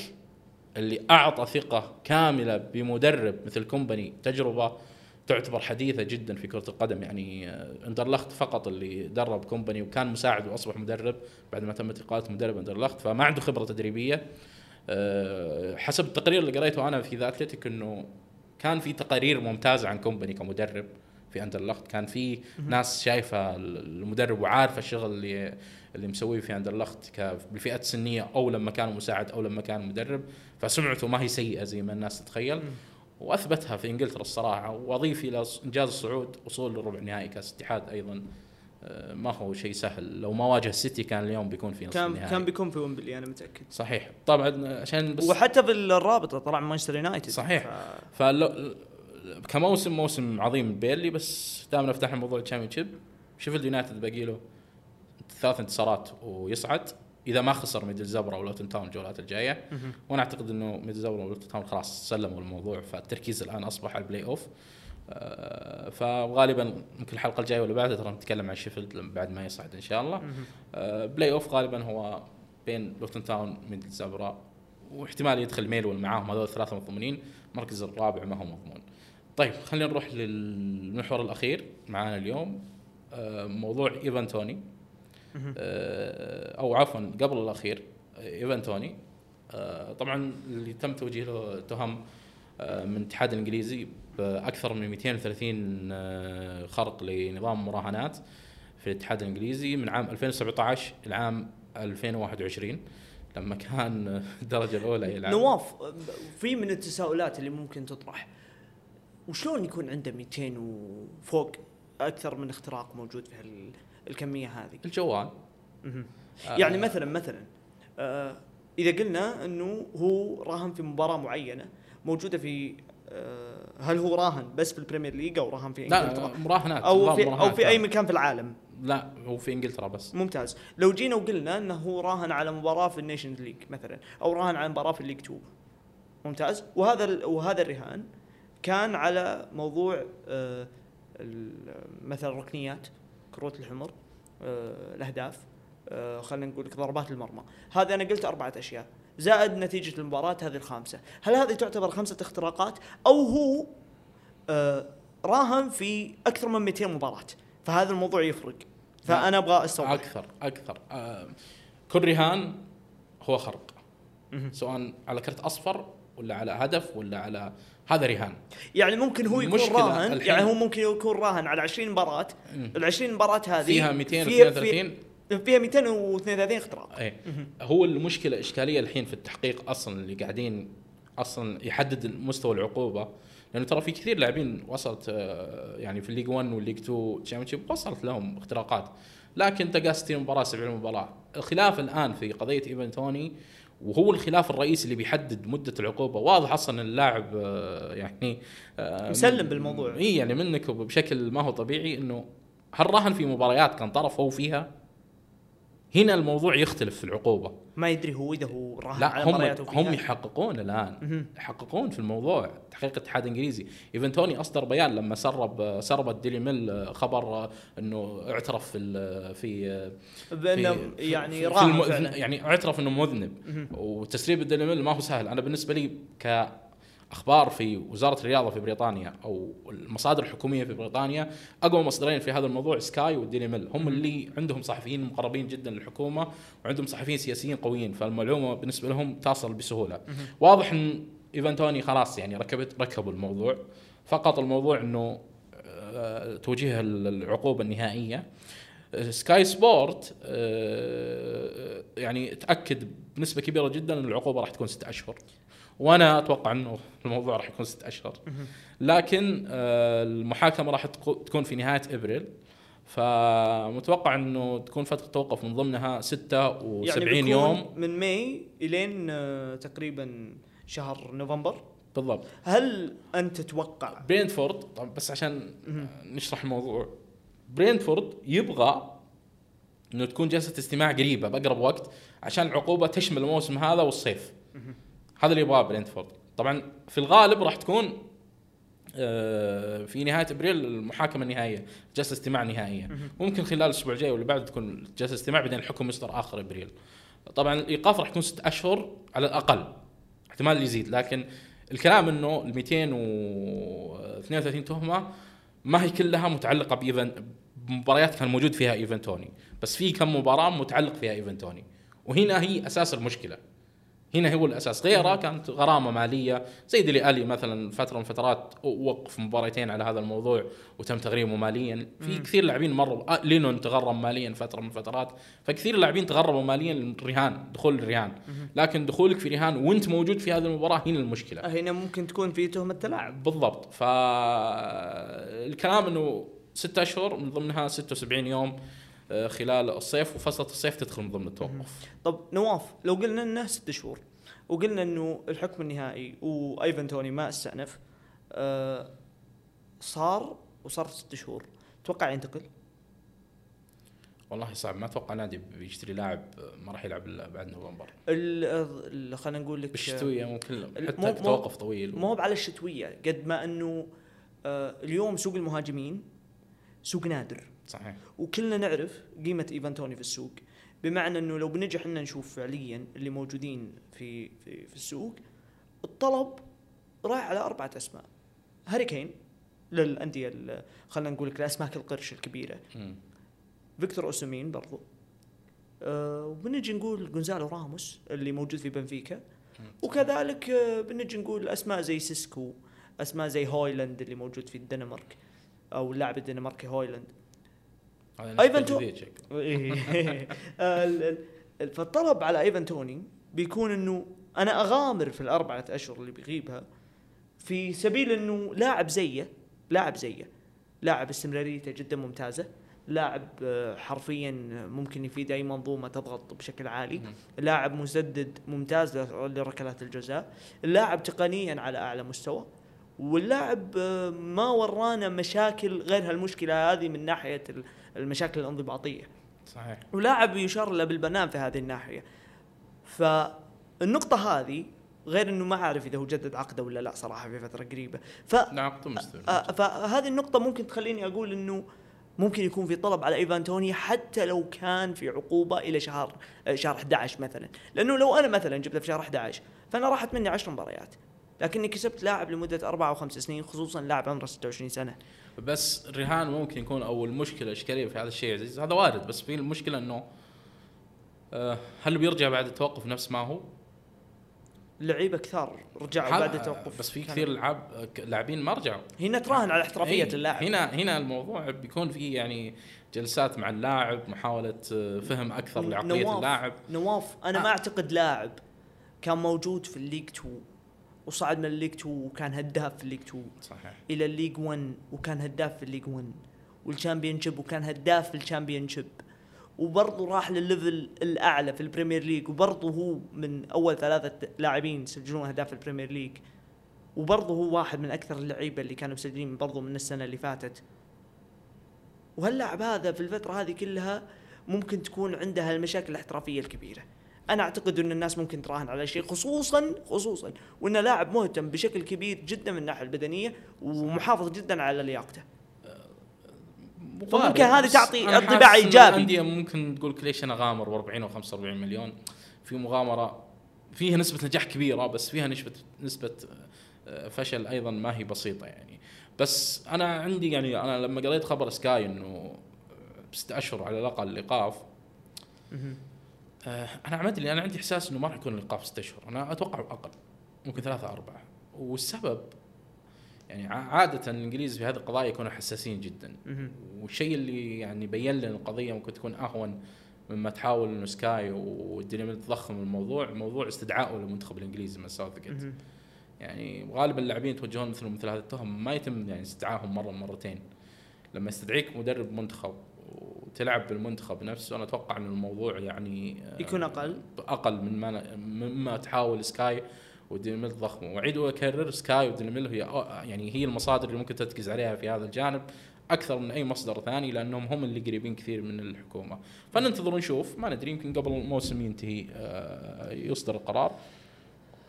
اللي أعطى ثقة كاملة بمدرب مثل كومباني تجربة تعتبر حديثة جدا في كرة القدم. يعني آه، إندرلخت فقط اللي درب كومباني وكان مساعد وأصبح مدرب بعد ما تمت إقالة مدرب إندرلخت فما عنده خبرة تدريبية. آه، حسب التقرير اللي قريته أنا في ذا أتلتيك إنه كان في تقارير ممتازة عن كومباني كمدرب في إندرلخت. كان في ناس شايفة المدرب وعارفة الشغل اللي اللي مسويه في إندرلخت بالفئات السنيه أو لما كان مساعد أو لما كان مدرب فسمعته ما هي سيئة زي ما الناس تتخيل. وأثبتها في إنجلترا الصراحة وأضيف إلى إنجاز الصعود وصول لربع نهائي كأس الاتحاد أيضا آه، ما هو شيء سهل. لو ما واجه السيتي كان اليوم بيكون في نصف
كان
النهائي.
كان بيكون في ويمبلي أنا متأكد.
صحيح. طبعا عشان بس
وحتى في الرابطة طلع من مانشستر يونايتد.
صحيح.
ف...
فلو كموسم موسم عظيم بيرلي بس دائما فتحنا موضوع ال Championship شيفيلد يونايتد باقي له ثلاث انتصارات ويصعد. إذا ما خسر ميدلزبرا ولوتن تاون الجولات الجاية وأنا أعتقد إنه ميدلزبرا ولوتن تاون خلاص سلموا الموضوع فالتركيز الآن أصبح على ال playoff آه، فغالبا ممكن الحلقة الجاية ولا بعدها ترى نتكلم عن شيفيلد بعد ما يصعد إن شاء الله. آه، playoff غالبا هو بين لوتن تاون ميدلزبرا واحتمال يدخل ميلوول معاهم هذول الثلاثة مضمونين المركز الرابع ما هو مضمون. طيب خلينا نروح للمحور الأخير معانا اليوم. آه، موضوع إيفان توني. آه، أو عفوا قبل الأخير آه، إيفان توني. آه، طبعا اللي تم توجيه له تهم آه، من الاتحاد الإنجليزي بأكثر من 230 آه، خرق لنظام مراهنات في الاتحاد الإنجليزي من عام 2017 إلى عام 2021 لما كان الدرجة الأولى يلعب
نواف في من التساؤلات اللي ممكن تطرح وشلون يكون عنده 200 وفوق أكثر من اختراق موجود في هال- الكمية هذه.
الجوال. آه.
يعني مثلا مثلا آه إذا قلنا إنه هو راهن في مباراة معينة موجودة في آه، هل هو راهن بس في ال Premier League أو راهن في إنجلترا؟
لا مراهنات أو
في أو
مراهنات
في
أي.
مكان في العالم.
لا هو في إنجلترا بس.
ممتاز. لو جينا وقلنا إنه هو راهن على مباراة في ال Nations League مثلا أو راهن على مباراة في ال League 2 ممتاز. وهذا وهذا الرهان كان على موضوع آه، مثلا الركنيات. كروت الحمر آه، الأهداف آه، خلينا نقول ضربات المرمى. هذا أنا قلت أربعة أشياء. زائد نتيجة المباراة هذه الخامسة. هل هذه تعتبر خمسة اختراقات أو هو آه، راهن في أكثر من 200 مباراة؟ فهذا الموضوع يفرق. فأنا أبغى استوضح
أكثر أكثر. آه كل رهان هو خرق. سواء على كرت أصفر ولا على هدف ولا على هذا رهان.
يعني ممكن هو يكون راهن
الحين-
يعني هو ممكن يكون راهن على 20 مباراة.
مم.
ال 20 مباراة هذه
فيها
فيها
232
فيها 232 اختراق
إيه. هو المشكلة إشكالية الحين في التحقيق أصلا اللي قاعدين أصلا يحدد مستوى العقوبة. لأنه ترى في كثير لاعبين وصلت آه، يعني في ال League 1 وال League 2 Championship وصلت لهم اختراقات. لكن انت قاس 60 مباراة 70 مباراة. الخلاف الآن في قضية ايفن توني وهو الخلاف الرئيسي اللي بيحدد مدة العقوبة واضح أصلا اللاعب آه، يعني آه،
مسلم بالموضوع.
إي يعني منك بشكل ما هو طبيعي إنه هل راهن في مباريات كان طرف هو فيها هنا الموضوع يختلف في العقوبة
ما يدري هو إذا هو راهن
لا
على
هم. هم يحققون
الآن.
يحققون في الموضوع تحقيق الاتحاد الانجليزي إيفن توني أصدر بيان لما سرب سربت ديلي ميل خبر إنه اعترف في في
بأنه
في-
يعني
في الم-
فعلا
يعني اعترف إنه مذنب. وتسريب الديلي ميل ما هو سهل أنا بالنسبة لي كاخبار في وزارة الرياضة في بريطانيا أو المصادر الحكومية في بريطانيا أقوى مصدرين في هذا الموضوع سكاي والديلي ميل. هم اللي عندهم صحفيين مقربين جدا للحكومة وعندهم صحفيين سياسيين قويين فالمعلومة بالنسبة لهم تصل بسهولة. واضح إن ايفن توني خلاص يعني ركبت ركبوا الموضوع. فقط الموضوع إنه آه، توجيه العقوبة النهائية. سكاي سبورت آه، يعني تأكد بنسبة كبيرة جدا إن العقوبة راح تكون ستة أشهر. وأنا أتوقع انه الموضوع راح يكون ستة أشهر. لكن آه، المحاكمة راح تكو- تكون في نهاية إبريل. فمتوقع انه تكون فترة توقف من ضمنها 76
يعني
يوم.
من ماي إلى آه، تقريبا شهر نوفمبر.
بالضبط.
هل أنت تتوقع؟
برينفورد طبعا بس عشان نشرح الموضوع. برينفورد يبغى إنه تكون جلسة استماع قريبة بأقرب وقت عشان العقوبة تشمل الموسم هذا والصيف. هذا اللي يبغاه برينفورد طبعا في الغالب راح تكون آه، في نهاية أبريل المحاكمة النهائية جلسة استماع نهائية. ممكن خلال الأسبوع الجاي واللي بعده تكون جلسة استماع بعدين الحكم يصدر آخر أبريل. طبعا الإيقاف راح يكون ست أشهر على الأقل. احتمال يزيد لكن الكلام إنه ال 232 تهمة ما هي كلها متعلقة بايفن بمباريات كان موجود فيها إيفن توني. بس في كم مباراة متعلق فيها إيفن توني. وهنا هي أساس المشكلة. هنا هو الأساس. غيره كانت غرامة مالية زي ديلي ألي مثلا فترة من فترات وقف مباراتين على هذا الموضوع وتم تغريمه ماليا. في كثير لاعبين مروا. آه، لينون تغرم ماليا فترة من الفترات فكثير لاعبين تغرموا ماليا للرهان دخول الرهان لكن دخولك في رهان وانت موجود في هذه المباراة هنا المشكلة.
هنا ممكن تكون في تهمة تلاعب
بالضبط. فالكلام إنه ستة أشهر من ضمنها 76 يوم. آه، خلال الصيف وفصلة الصيف تدخل من ضمن التوقف.
طب نواف لو قلنا إنه ست شهور وقلنا إنه الحكم النهائي وأيفن توني ما استأنف آه صار وصار ست شهور توقع ينتقل؟
والله صعب ما أتوقع نادي بيشتري لاعب آه، ما راح يلعب إلا بعد نوفمبر.
خلينا نقول لك
بالشتوية ممكن
ال-
حتى توقف طويل.
مو على الشتوية قد ما إنه آه اليوم سوق المهاجمين سوق نادر.
صحيح.
وكلنا نعرف قيمة إيفان توني في السوق. بمعنى إنه لو بنجي إحنا نشوف فعليا اللي موجودين في في, في السوق الطلب رايح على أربعة أسماء. هاري كين للأندية خلينا نقول لك الاسماك القرش
الكبيرة.
فيكتور اوسومين برضو. آه وبنجي نقول جونزالو راموس اللي موجود في بنفيكا. وكذلك آه بنجي نقول أسماء زي سيسكو أسماء زي هويلاند اللي موجود في الدنمارك أو اللاعب الدنماركي هويلاند.
هذا
أيضاً
نسبة
تو-
جديد شكله.
إيه. ال- ال- ال- فالطلب على ايفن توني بيكون إنه أنا أغامر في الأربعة أشهر اللي بيغيبها في سبيل إنه لاعب زيه لاعب زيه لاعب استمراريته جدا ممتازة لاعب آه، حرفيا ممكن يفيد أي منظومة تضغط بشكل عالي. لاعب مسدد ممتاز لركلات الجزاء اللاعب تقنيا على أعلى مستوى واللاعب آه، ما ورانا مشاكل غير هالمشكلة هذه من ناحية المشاكل الانضباطية.
صحيح.
ولاعب يشار له بالبنان في هذه الناحية. فالنقطة هذه غير إنه ما أعرف إذا هو جدد عقده ولا لا صراحة في فترة قريبة. ف
مستمر
آه، فهذه النقطة ممكن تخليني أقول إنه ممكن يكون في طلب على ايفان توني حتى لو كان في عقوبة إلى شهر آه، شهر 11 مثلا، لأنه لو أنا مثلا جبته في شهر 11 فأنا راحت مني 10 مباريات، لكني كسبت لاعب لمدة أربع أو خمس سنين خصوصا لاعب عمره 26 سنة.
بس الرهان ممكن يكون أو المشكلة اشكاليه في هذا الشيء عزيز؟ هذا وارد بس في المشكلة إنه آه، هل بيرجع بعد التوقف نفس ما هو؟
لعيبة كثار رجعوا بعد التوقف.
بس في كثير لعاب لاعبين ما رجعوا.
هنا تراهن على احترافية
إيه،
اللاعب.
هنا هنا الموضوع بيكون في يعني جلسات مع اللاعب محاولة آه، فهم أكثر
لعقلية
اللاعب.
نواف أنا
آه.
ما أعتقد لاعب كان موجود في الليج 2 وصعد من الليج 2 وكان هداف في الليج 2
صحيح.
إلى الليج 1 وكان هداف في الليج 1 والشامبيونشيب وكان هداف في الشامبيونشيب وبرضه راح لل level الأعلى في البريمير ليج وبرضه هو من أول ثلاثة لاعبين يسجلون أهداف في البريمير ليج وبرضه هو واحد من أكثر اللعيبة اللي كانوا مسجلين برضه من السنة اللي فاتت. وهاللاعب هذا في الفترة هذه كلها ممكن تكون عنده المشاكل الاحترافية الكبيرة. أنا أعتقد إن الناس ممكن تراهن على شيء خصوصا خصوصا وانه لاعب مهتم بشكل كبير جدا من الناحية البدنية ومحافظ جدا على لياقته.
وارد،
هذه تعطي انطباع إيجابي.
الأندية ممكن تقول ليش أنا غامر ب 40 أو 45 مليون. في مغامرة فيها نسبة نجاح كبيرة بس فيها نسبة نسبة آه، فشل أيضا ما هي بسيطة يعني. بس أنا عندي يعني أنا لما قريت خبر سكاي إنه بست أشهر على الأقل الايقاف آه، أنا عمد لي أنا عندي إحساس إنه ما راح يكون الايقاف ست أشهر. أنا أتوقع أقل ممكن ثلاثة أربعة. والسبب يعني عادة الإنجليز في هذه القضايا يكونوا حساسين جدا. والشيء اللي يعني بين لنا القضية ممكن تكون أهون مما تحاول إنه سكاي والديناميت تضخم الموضوع موضوع استدعائه للمنتخب الإنجليزي من ساوث
مهم.
يعني غالبا اللاعبين يتوجهون مثل مثل هذه التهم ما يتم يعني استدعائهم مرة مرتين. لما يستدعيك مدرب منتخب وتلعب بالمنتخب نفسه. أنا أتوقع إن الموضوع يعني آه،
يكون أقل؟
أقل من ما مما تحاول سكاي وديلي ميل تضخمه. واعيد واكرر سكاي وديلي ميل هي يعني هي المصادر اللي ممكن تركز عليها في هذا الجانب أكثر من أي مصدر ثاني لأنهم هم اللي قريبين كثير من الحكومة. فننتظر ونشوف. ما ندري يمكن قبل الموسم ينتهي آه، يصدر القرار.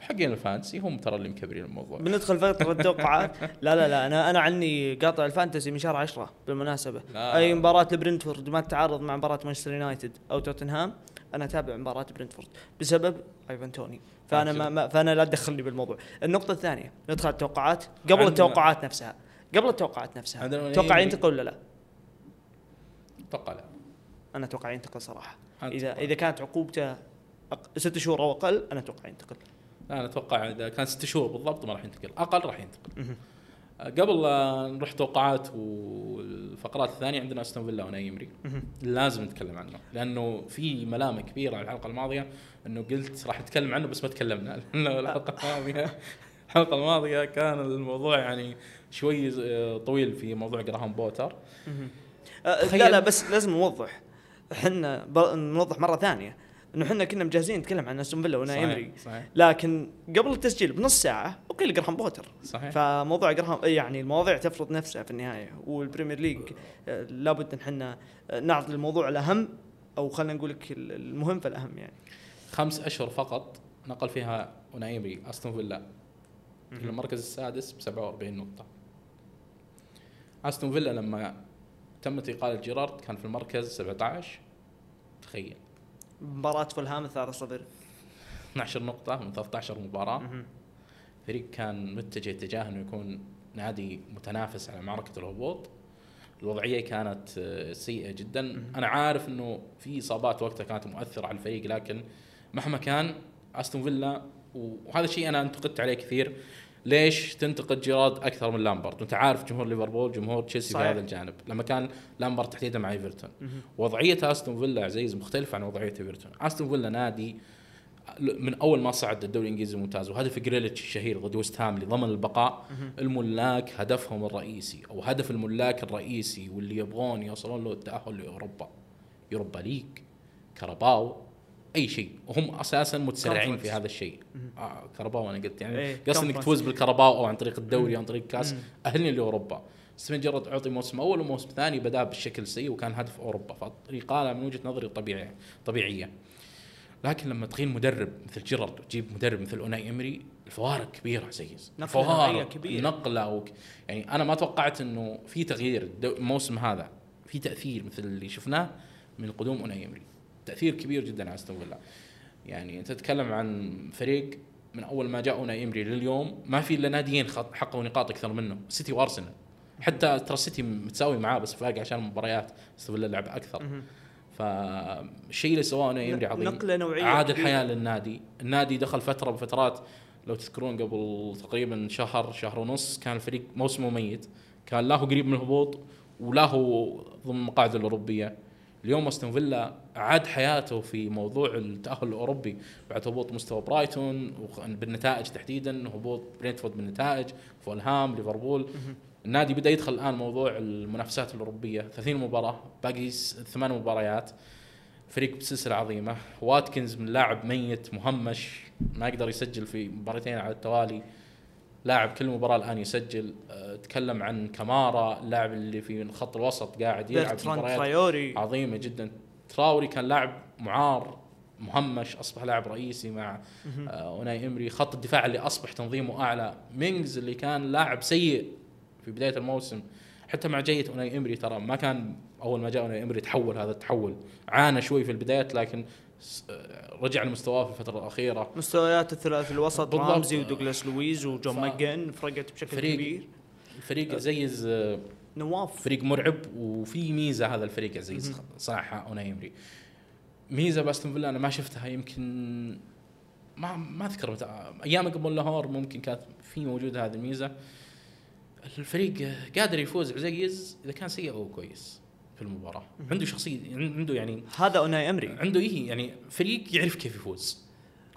حقين ال Fantasy هم ترى اللي مكبرين الموضوع.
بندخل فترة توقعات لا لا لا أنا أنا عني قاطع ال Fantasy من شهر 10 بالمناسبة.
لا.
أي مباراة لبرنتفورد ما تتعارض مع مباراة مانشستر يونايتد أو توتنهام أنا أتابع مباراة برنتفورد بسبب ايفان توني. فأنا ما ما فأنا لا تدخلني بالموضوع. النقطة الثانية ندخل التوقعات. قبل التوقعات نفسها. قبل التوقعات نفسها. توقع. ينتقل ولا لا؟
أتوقع لا.
أنا أتوقع ينتقل صراحة.
أنا إذا.
إذا كانت عقوبته ست شهور أو أقل أنا أتوقع ينتقل.
لا أنا أتوقع إذا كان ست شهور بالضبط ما راح ينتقل. أقل راح ينتقل. قبل نروح توقعات والفقرات الثانية عندنا أستون فيلا وأوناي إمري لازم نتكلم عنه. لأنه في ملامه كبيرة على الحلقة الماضية إنه قلت راح نتكلم عنه بس ما تكلمنا. لأنه الحلقة الماضيه الحلقة الماضية كان الموضوع يعني شوي طويل في موضوع جراهام بوتر.
أه لا لا بس لازم نوضح. إحنا نوضح مرة ثانية. إنه إحنا كنا مجهزين نتكلم عن أستون فيلا
صحيح،
وأوناي إمري
صحيح.
لكن قبل التسجيل بنص ساعة أوكي جراهام بوتر.
صحيح.
فموضوع جراهام يعني المواضيع تفرض نفسها في النهاية. والبريمير ليج آه، لابد إن إحنا آه، نعطي الموضوع الأهم أو خلينا نقول لك ال- المهم فالاهم يعني.
خمس أشهر فقط نقل فيها ونايمري أستون فيلا. في المركز السادس ب 47 نقطة. أستون فيلا لما تمت إقالة جيرارد كان في المركز 17 تخيل.
مباراة فولهام 3-0
12 نقطة من 13 مباراة. فريق كان متجه اتجاه إنه يكون نادي متنافس على معركة الهبوط. الوضعية كانت آه، سيئة جدا. أنا عارف إنه في إصابات وقتها كانت مؤثرة على الفريق لكن مهما كان أستون فيلا وهذا الشيء أنا انتقدت عليه كثير. ليش تنتقد جيرارد أكثر من لامبرد وانت عارف جمهور ليفربول جمهور تشيلسي في. هذا الجانب. لما كان لامبرد تحديدا مع إيفرتون. وضعية أستون فيلا عزيز مختلفة عن وضعية إيفرتون. أستون فيلا نادي من أول ما صعد الدوري الإنجليزي الممتاز وهدف جريليتش الشهير ضد ويست هام اللي ضمن البقاء الملاك هدفهم الرئيسي أو هدف الملاك الرئيسي واللي يبغون يوصلون له التأهل لأوروبا. يوروبا ليج كاراباو. أي شيء. وهم أساسا متسرعين في. هذا الشيء. آه كاراباو أنا قلت يعني
إيه،
قصدي
إنك.
تفوز بالكاراباو أو عن طريق الدوري أو عن طريق كاس. أهلني لأوروبا. ستيفن جيرارد اعطي موسم أول وموسم ثاني بدأ بالشكل السيء وكان هدف أوروبا. فالطريقة من وجهة نظري طبيعيه طبيعية. لكن لما تغير مدرب مثل جيرارد وتجيب مدرب مثل أوناي إمري الفوارق كبيره عزيز الفوارق
كبيرة.
نقلة وك يعني أنا ما توقعت إنه في تغيير الموسم هذا في تأثير مثل اللي شفناه من قدوم أوناي إمري. تأثير كبير جدا على استون فيلا يعني أنت تتكلم عن فريق من أول ما جاء إمري لليوم ما في إلا ناديين حققوا نقاط أكثر منه سيتي وأرسنال حتى ترى سيتي متساوي معاه بس فاق عشان المباريات استون فيلا لعب
أكثر.
فالشيء اللي سواه أوناي إمري عظيم
نقلة نوعية
عاد. الحياة للنادي، النادي دخل فترة بفترات لو تذكرون قبل تقريبا شهر شهر ونص كان الفريق موسمه ميت، كان لا هو قريب من الهبوط ولا هو ضمن المقاعد الأوروبية. اليوم أستون فيلا عاد حياته في موضوع التأهل الأوروبي بعد هبوط مستوى برايتون بالنتائج تحديدا هبوط برينتفورد بالنتائج فولهام ليفربول. النادي بدأ يدخل الآن موضوع المنافسات الأوروبية. 30 مباراة باقي ثمان مباريات. فريق بسلسلة عظيمة. واتكنز من لاعب ميت مهمش ما يقدر يسجل في مباراتين على التوالي. لاعب كل مباراة الآن يسجل أه، تكلم عن كمارا اللاعب اللي في خط الوسط قاعد يلعب مباريات عظيمة جدا. تراوري كان لاعب معار مهمش أصبح لاعب رئيسي مع. آه، أوناي إمري. خط الدفاع اللي أصبح تنظيمه أعلى. مينجز اللي كان لاعب سيء في بداية الموسم حتى مع جية أوناي إمري ترى ما كان أول ما جاء أوناي إمري تحول هذا التحول. عانى شوي في البدايات لكن آه، رجع لمستواه في الفترة الأخيرة.
مستويات الثلاث الوسط. رامزي ودوغلاس لويز وجون
ف-
ماكجين فرقت بشكل
فريق-
كبير.
الفريق عزيز آه،
نواف.
فريق مرعب وفي ميزة هذا الفريق عزيز. صراحة أوناي إمري. ميزة بأستون فيلا أنا ما شفتها يمكن ما ما أذكر متى. أيام قبل لاهور ممكن كانت في موجوده هذه الميزة. الفريق قادر يفوز عزيز إذا كان سيء أو كويس. في
المباراة.
عنده شخصية عنده يعني
هذا أوناي أمري.
عنده إيه يعني فريق يعرف كيف يفوز.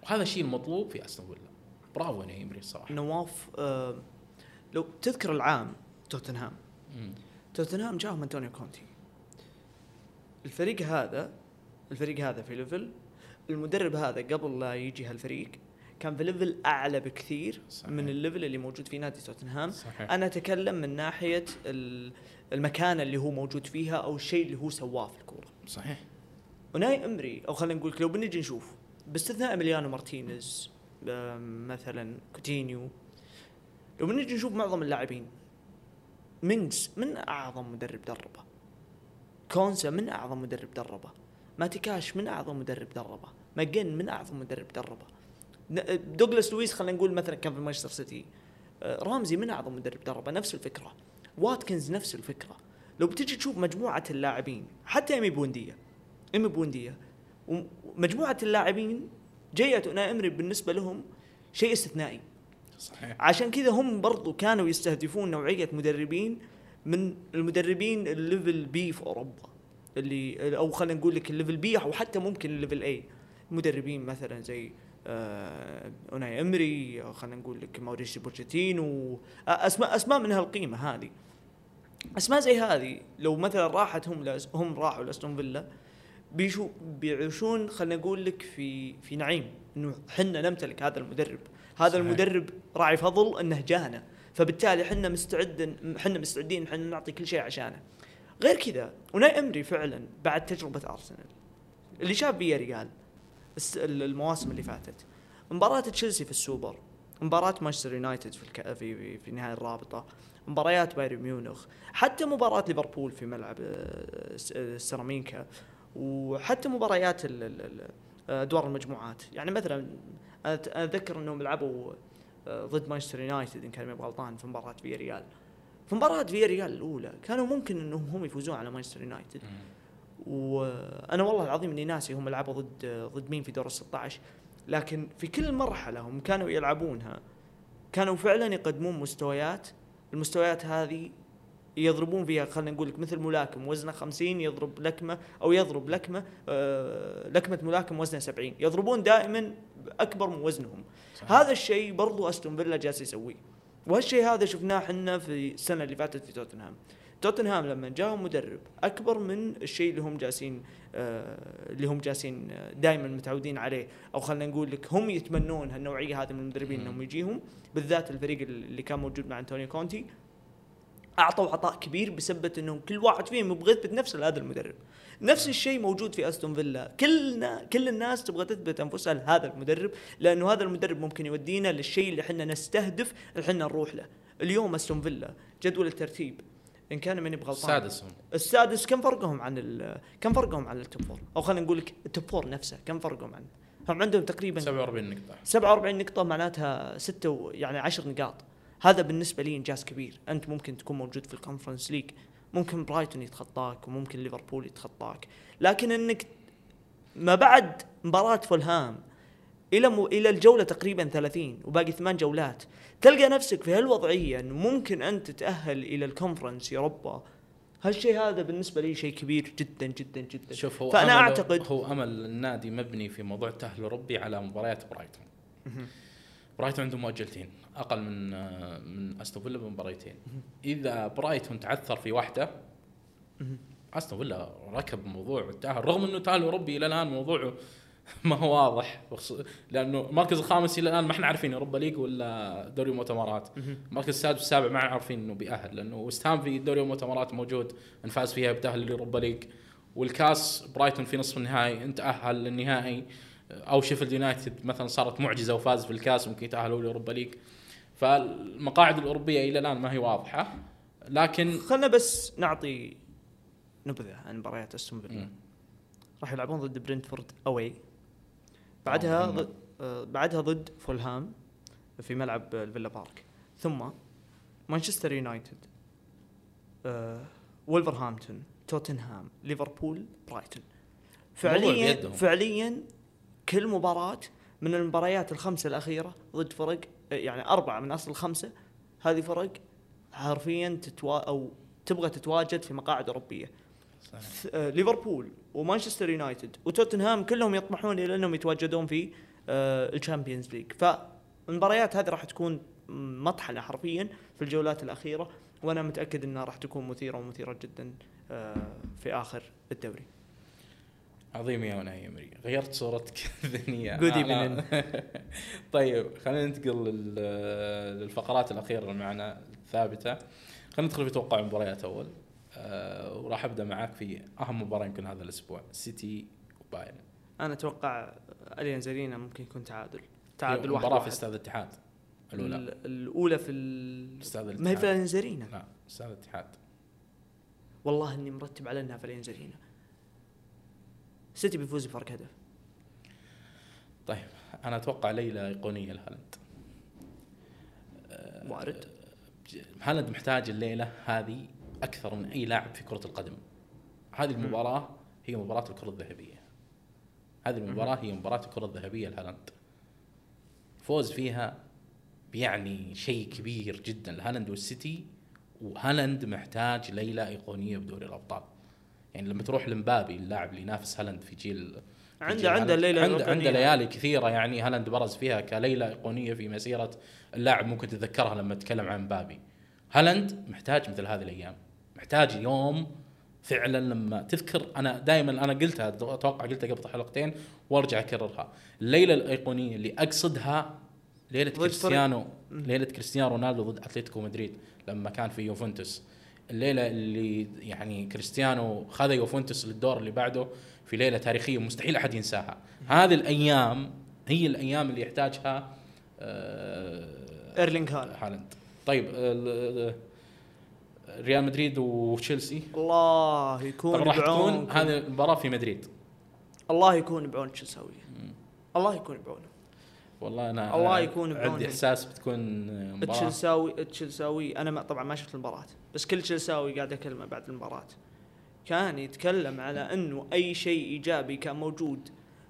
وهذا الشيء المطلوب في أستون فيلا. برافو أوناي أمري الصراحه
نواف آه لو تذكر العام توتنهام. توتنهام جاهم أنطونيو كونتي. الفريق هذا الفريق هذا في level المدرب هذا قبل لا يجي هالفريق كان في level أعلى بكثير
صحيح.
من ال level اللي موجود في نادي توتنهام.
صحيح.
أنا أتكلم من ناحية ال- المكان اللي هو موجود فيها أو الشيء اللي هو سواه في الكورة.
صحيح.
أوناي أمري أو خلينا نقول لو بنجي نشوف باستثناء اميليانو مارتينيز آم، مثلا كوتينيو لو بنجي نشوف معظم اللاعبين مينجز من أعظم مدرب دربه. كونسا من أعظم مدرب دربه. ماتي كاش من أعظم مدرب دربه. ماكجين من أعظم مدرب دربه. دوغلاس لويس خلينا نقول مثلا كان في مانشستر سيتي. آه، رامزي من أعظم مدرب دربه نفس الفكرة. واتكنز نفس الفكرة. لو بتجي تشوف مجموعة اللاعبين حتى إيمي بوينديا إيمي بوينديا ومجموعه اللاعبين جية اوناي أمري بالنسبة لهم شيء استثنائي.
صحيح.
عشان كذا هم برضو كانوا يستهدفون نوعية مدربين من المدربين ال level B في أوروبا اللي أو خلينا نقول لك ال level B أو حتى ممكن ال level A مدربين مثلا زي آه أوناي أمري خلينا نقول لك ماوريسيو بوتشيتينو. آه، اسماء أسماء من هالقيمة هذه. أسماء زي هذه لو مثلا راحت هم لأس هم راحوا لأستون فيلا بيشو بيعيشون خلينا نقول لك في في نعيم. إنه حنا نمتلك هذا المدرب. هذا
صحيح.
المدرب راعي فضل إنه جانا. فبالتالي حنا مستعد حنا مستعدين حنا نعطي كل شيء عشانه. غير كذا أوناي إيمري فعلا بعد تجربة أرسنال. اللي شاف فيا ريال المواسم اللي فاتت. مباراة تشيلسي في السوبر مباراة مانشستر يونايتد في الك... في في, في نهاية الرابطة مباريات بايرن ميونخ حتى مباراة ليفربول في ملعب آه، س- آه، السيراميكا وحتى مباريات آه، ادوار المجموعات. يعني مثلا أتذكر إنهم لعبوا آه، ضد مانشستر يونايتد إن كان ماني غلطان في مباراة فيا ريال. في مباراة فيا ريال الأولى كانوا ممكن إنهم هم يفوزون على مانشستر يونايتد. وأنا والله العظيم إني ناسي هم لعبوا ضد ضد مين في دور ال 16 لكن في كل مرحلة هم كانوا يلعبونها كانوا فعلا يقدمون مستويات المستويات هذه يضربون فيها خلينا نقول لك مثل ملاكم وزنه 50 يضرب لكمة أو يضرب لكمة آه لكمة ملاكم وزنه 70 يضربون دائما أكبر من وزنهم.
صحيح.
هذا الشيء برضو أستون فيلا جالس يسويه. وهالشيء هذا شفناه إحنا في السنة اللي فاتت في توتنهام. توتنهام لما جاهم مدرب أكبر من الشيء اللي هم جالسين آه اللي هم جالسين دائما متعودين عليه. أو خلينا نقول لك هم يتمنون هالنوعية هذه من المدربين إنهم يجيهم بالذات الفريق اللي كان موجود مع انتونيو كونتي. أعطوا عطاء كبير بسبب إنهم كل واحد فيهم يبغى يثبت نفسه لهذا المدرب. نفس الشيء موجود في أستون فيلا. كلنا كل الناس تبغى تثبت أنفسها لهذا المدرب لأنه هذا المدرب ممكن يودينا للشيء اللي إحنا نستهدف اللي إحنا نروح له. اليوم أستون فيلا جدول الترتيب إن كان من يبغى
السادس هم.
السادس كم فرقهم عن كم فرقهم عن ال top four أو خلينا نقول لك ال top four نفسه كم فرقهم عنه هم عندهم تقريبا
47 نقطة.
47 نقطة معناتها ستة يعني 10 نقاط. هذا بالنسبة لي إنجاز كبير. أنت ممكن تكون موجود في ال Conference League ممكن برايتون يتخطاك وممكن ليفربول يتخطاك. لكن إنك ما بعد مباراة فولهام إلى م... إلى الجولة تقريبا 30 وباقي ثمان جولات. تلقى نفسك في هالوضعية إنه ممكن أنت تتأهل إلى ال Conference Europa هالشيء هذا بالنسبة لي شيء كبير جدا جدا جدا.
شوف هو فأنا
أعتقد
هو أمل النادي مبني في موضوع التأهل الاوروبي على مباريات برايتون. برايتون عنده مؤجلتين أقل من من أستون فيلا بمباريتين. إذا برايتون تعثر في واحدة أستون فيلا ركب موضوع التأهل رغم إنه التاهل الاوروبي إلى الآن موضوعه ما هو واضح. لأنه المركز الخامس إلى الآن ما إحنا عارفين Europa League ولا دوري المؤتمرات. المركز السادس والسابع ما عارفين إنه بيأهل لأنه وستهام في دوري المؤتمرات موجود ان فاز فيها بتأهل لل Europa League. والكاس برايتون في نصف النهائي انت أهل للنهائي. أو شيفيلد يونايتد مثلا صارت معجزة وفاز في الكاس ممكن يتأهلوا لل Europa League. فالمقاعد الأوروبية إلى الآن ما هي واضحة. لكن
خلنا بس نعطي نبذة عن مباريات أستون فيلا. راح يلعبون ضد برنتفورد away. بعدها
مهمة.
ضد آه، بعدها ضد فولهام في ملعب الفيلا بارك ثم مانشستر يونايتد آه، ولفرهامبتون توتنهام ليفربول برايتون فعليا. فعليا كل مباراة من المباريات الخمسة الأخيرة ضد فرق آه، يعني أربعة من أصل خمسة هذه فرق حرفيا تتوا أو تبغى تتواجد في مقاعد أوروبية
صحيح.
آه، ليفربول ومانشستر يونايتد وتوتنهام كلهم يطمحون إلى أنهم يتواجدون في آه، ال Champions League. فالمباريات هذه راح تكون مطحنة حرفيا في الجولات الأخيرة وأنا متأكد إنها راح تكون مثيرة ومثيرة جدا آه، في آخر الدوري.
عظيم يا وناي يمري غيرت صورتك الذهنية.
Good
أنا- طيب خلينا ننتقل لل- للفقرات الأخيرة اللي معنا الثابتة. خلينا ندخل في توقع المباريات أول. وراح أبدأ معاك في أهم مباراة يمكن هذا الأسبوع سيتي وبايرن.
أنا أتوقع اليانز ارينا ممكن يكون تعادل. تعادل واحد
مباراة في. استاد الاتحاد الأولى.
ال- الأولى في.
استاد
ما هي في
الاتحاد.
اليانز ارينا
لا استاد الاتحاد.
والله إني مرتب على إنها في اليانز ارينا سيتي بيفوز بفرق هدف.
طيب أنا أتوقع ليله ايقونيه لهالاند أه،
وارد
هالاند محتاج الليلة هذه أكثر من أي لاعب في كرة القدم. هذه. المباراة هي مباراة الكرة الذهبية. هذه المباراة هي مباراة الكرة الذهبية لهالاند. فوز فيها بيعني شيء كبير جدا لهالاند والسيتي وهالاند محتاج ليلة إيقونية بدوري الأبطال. يعني لما تروح لمبابي اللاعب اللي ينافس هالاند في جيل
عنده عنده الليلة
عنده. عنده ليالي كثيرة يعني هالاند برز فيها كليلة إيقونية في مسيرة اللاعب ممكن تتذكرها لما تتكلم عن مبابي. هالاند محتاج مثل هذه الأيام. محتاج يوم فعلا لما تذكر. أنا دائما أنا قلتها أتوقع قلتها قبل حلقتين وأرجع أكررها. الليلة الأيقونية اللي أقصدها
ليلة
كريستيانو. ليلة كريستيانو رونالدو ضد أتلتيكو مدريد لما كان في يوفنتوس. الليلة اللي يعني كريستيانو خذ يوفنتوس للدور اللي بعده في ليلة تاريخية مستحيل أحد ينساها. هذه الأيام هي الأيام اللي يحتاجها آه،
إيرلينغ هالاند.
طيب ريال مدريد وتشيلسي.
الله يكون
راح تكون هذه المباراة في مدريد.
الله يكون بعون تشيلساوية الله يكون بعونه
والله أنا
الله يكون بعونهم.
عندي إحساس بتكون مباراة.
تشيلساوي تشيلساوي أنا ما طبعا ما شفت المباراة بس كل تشيلساوي قاعد اكلمه بعد المباراة. كان يتكلم على إنه أي شيء إيجابي كان موجود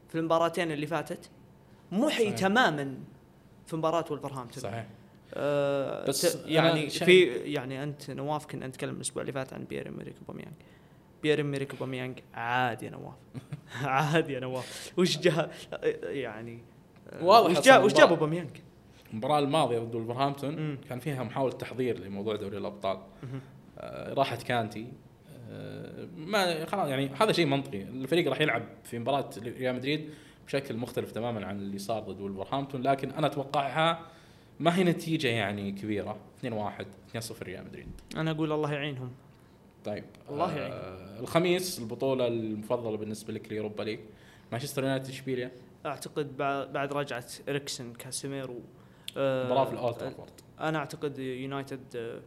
في المباراتين اللي فاتت محي
صحيح.
تماما في مباراة ولفرهامبتون
صحيح.
آه
بس
يعني في يعني أنت نواف كنا نتكلم الأسبوع اللي فات عن بيير امريك اوباميانج بيير امريك اوباميانج عادي يا نواف. عادي يا نواف. وش جا يعني آه،
واضح
وش جاب وش جاب
المباراة.
اوباميانج
المباراة الماضية ضد ولفرهامبتون. كان فيها محاولة تحضير لموضوع دوري
الأبطال.
آه، راحت كانتي. آه، ما خلاص يعني هذا شيء منطقي. الفريق راح يلعب في مباراة ريال مدريد بشكل مختلف تماما عن اللي صار ضد ولفرهامبتون لكن أنا أتوقعها ما هي نتيجة يعني كبيرة؟ 2-1 2-0 ريال مدريد.
أنا أقول الله يعينهم.
طيب
الله يعين.
آه الخميس البطولة المفضلة بالنسبة لك ال Europa League. مانشستر يونايتد اشبيليا
أعتقد بعد رجعة إريكسن كاسيميرو آه،
مباراه في الاولد
أنا أعتقد يونايتد آه،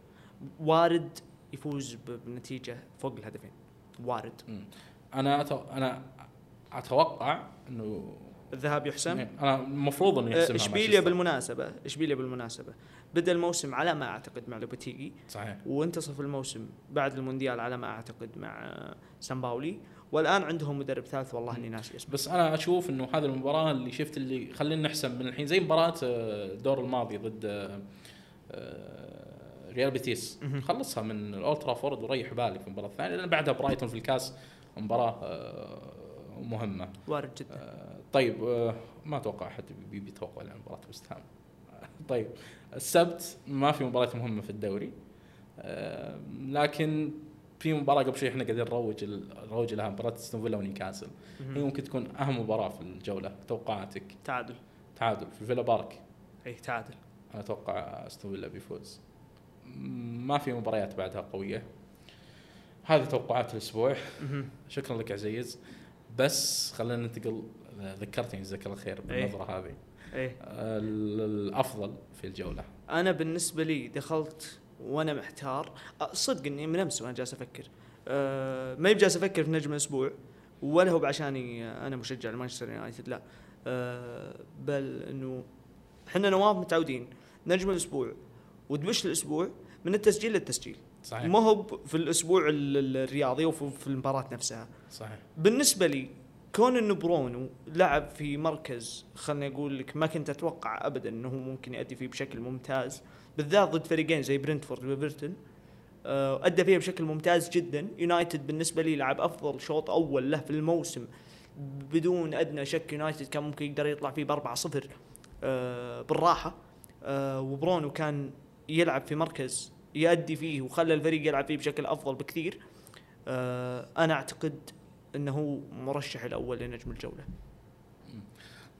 وارد يفوز بنتيجة فوق الهدفين. وارد.
مم. أنا أتو... أنا أتوقع إنه
الذهاب يحسم
أنا المفروض إنه
آه،
يحسمها
اشبيليا
مانشستر.
بالمناسبة؟ اشبيليا بالمناسبة؟ بدأ الموسم على ما أعتقد مع لوبوتيجي.
صحيح.
وانتصف الموسم بعد المونديال على ما أعتقد مع آه، سامباولي والآن عندهم مدرب ثالث والله إني ناسي اسمه.
بس أنا أشوف إنه هذه المباراة اللي شفت اللي خلينا نحسم من الحين. زي مباراة آه، الدور الماضي ضد آه، آه، ريال بيتيس. خلصها من الأولد ترافورد وريح بالك في المباراة الثانية. لأن بعدها برايتون في الكاس مباراة آه، مهمة.
وارد جدا.
آه، طيب آه، ما أتوقع أحد بي- بيتوقع عن مباراة وست هام. طيب السبت ما في مباراة مهمة في الدوري آه، لكن في مباراة قبل شوي إحنا قاعدين نروج نروج لها مباراة استون فيلا ونيوكاسل. هي. ممكن تكون أهم مباراة في الجولة توقعاتك؟
تعادل.
تعادل. في فيلا بارك؟
اي تعادل.
أنا أتوقع استون فيلا بيفوز. ما في مباريات بعدها قوية. هذه توقعات
الأسبوع.
شكرا لك عزيز. بس خلينا ننتقل ذكرتني جزاك الله خير بالنظرة هذه.
إيه.
ال- الأفضل في الجولة.
أنا بالنسبة لي دخلت وأنا محتار. صدق إني من أمس وأنا جالس أفكر. أه ما جالس أفكر في نجم الأسبوع ولا هو بعشاني أنا مشجع لمانشستر يونايتد لا. أه بل إنه إحنا نواف متعودين. نجم الأسبوع ودبش الأسبوع من التسجيل للتسجيل.
صحيح.
ما هو في الأسبوع ال- ال- الرياضي وفي في المباراة نفسها.
صحيح.
بالنسبة لي كون إنه برونو لعب في مركز خلني أقول لك ما كنت أتوقع ابدا إنه ممكن يؤدي فيه بشكل ممتاز بالذات ضد فريقين زي برنتفورد وإيفرتون. آه، أدى فيها بشكل ممتاز جدا. يونايتد بالنسبة لي لعب أفضل شوط أول له في الموسم بدون أدنى شك يونايتد كان ممكن يقدر يطلع فيه ب 4 0 بالراحة. آه، وبرونو كان يلعب في مركز يؤدي فيه وخلى الفريق يلعب فيه بشكل أفضل بكثير. آه، أنا أعتقد إنه هو مرشح الأول لنجم الجولة.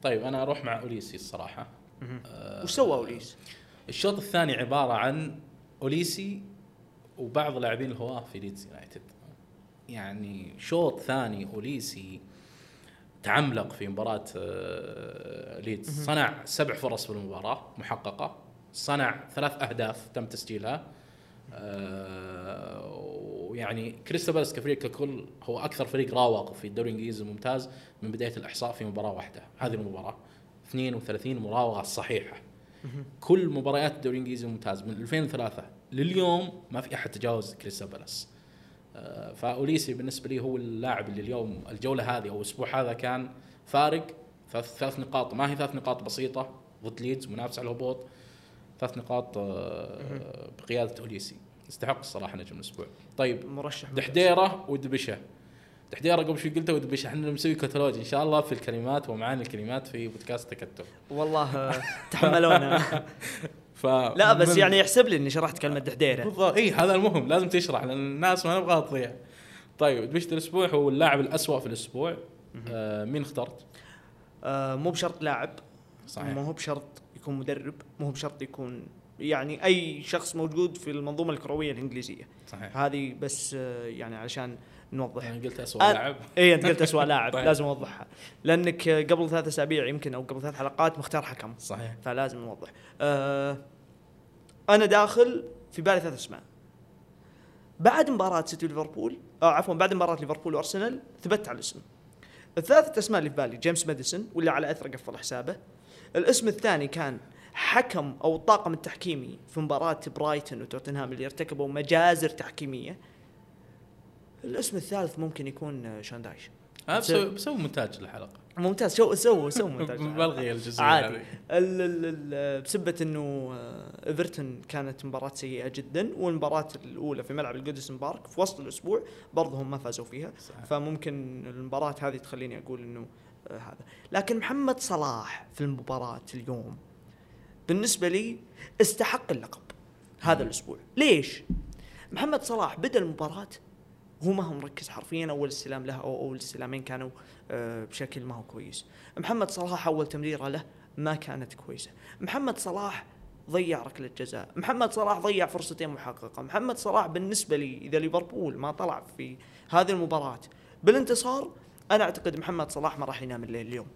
طيب أنا أروح مع أوليسي الصراحة. آه،
وش سوى اوليس؟
الشوط الثاني عبارة عن أوليسي وبعض لاعبين الهواة في ليدز يونايتد. يعني شوط ثاني أوليسي تعملق في مباراة آه، ليدز. صنع سبع فرص في المباراه محققة صنع ثلاث أهداف تم تسجيلها. آه، ويعني كريستال بالاس كفريق ككل هو أكثر فريق راوغ في الدوري الإنجليزي الممتاز من بداية الإحصاء في مباراة واحدة. هذه المباراة. 32 مراوغة صحيحة. كل مباريات الدوري الإنجليزي الممتاز من 2003 لليوم ما في أحد تجاوز كريستال بالاس. آه، فأوليسي بالنسبة لي هو اللاعب اللي اليوم الجولة هذه أو الأسبوع هذا كان فارق. ثلاث ثلاث نقاط ما هي ثلاث نقاط بسيطة ضد ليدز منافس على الهبوط. ثلاث نقاط آه، بقيادة أوليسي. يستحق الصراحة نجم الأسبوع. طيب
مرشح.
دحديره ودبشه دحديره قبل شوي قلته ودبشه إحنا مسوي كتالوج إن شاء الله في الكلمات ومعاني الكلمات في بودكاست تكتل.
والله تحملونا
ف
لا بس يعني يحسب لي إني شرحت كلمة دحديره
بالضبط. اي هذا المهم. لازم تشرح لأن الناس ما نبغاها تضيع. طيب دبشه الأسبوع هو اللاعب الأسوأ في الأسبوع. آه مين اخترت؟
آه مو بشرط لاعب.
صحيح.
ما هو بشرط يكون مدرب. مو هو بشرط يكون يعني أي شخص موجود في المنظومة الكروية الإنجليزية.
صحيح.
هذه بس آه يعني علشان نوضح.
يعني قلت اسوء
أنا-
لاعب.
اي أنت قلت اسوء لاعب.
طيب.
لازم أوضحها. لأنك آه، قبل ثلاث أسابيع يمكن أو قبل ثلاث حلقات مختار حكم.
صحيح.
فلازم نوضح. آه أنا داخل في بالي ثلاث أسماء. بعد مباراة سيتي وليفربول آه عفوا بعد مباراة ليفربول وأرسنال ثبت على الاسم. الثلاثة أسماء اللي في بالي جيمس ماديسون واللي على أثره قفل حسابه. الاسم الثاني كان حكم أو الطاقم التحكيمي في مباراة برايتون وتوتنهام اللي ارتكبوا مجازر تحكيمية. الاسم الثالث ممكن يكون شان
دايش بسوي بسوي مونتاج للحلقة.
ممتاز سو سو سو مونتاج.
بلغي الجزئيه
عادي. بسبة إنه آه، إيفرتون كانت مباراة سيئة جدا والمباراة الأولى في ملعب الجودسون بارك في وسط الأسبوع برضه هم ما فازوا فيها.
صحيح.
فممكن المباراة هذه تخليني أقول إنه آه، هذا. لكن محمد صلاح في المباراة اليوم بالنسبة لي استحق اللقب هذا الأسبوع. ليش؟ محمد صلاح بدأ المباراة هو ما هو مركز حرفيا أول استلام له أو أول استلامين كانوا آه، بشكل ما هو كويس. محمد صلاح أول تمريرة له ما كانت كويسة. محمد صلاح ضيع ركلة جزاء. محمد صلاح ضيع فرصتين محققة. محمد صلاح بالنسبة لي إذا ليفربول ما طلع في هذه المباراة بالانتصار أنا أعتقد محمد صلاح ما راح ينام الليل اليوم.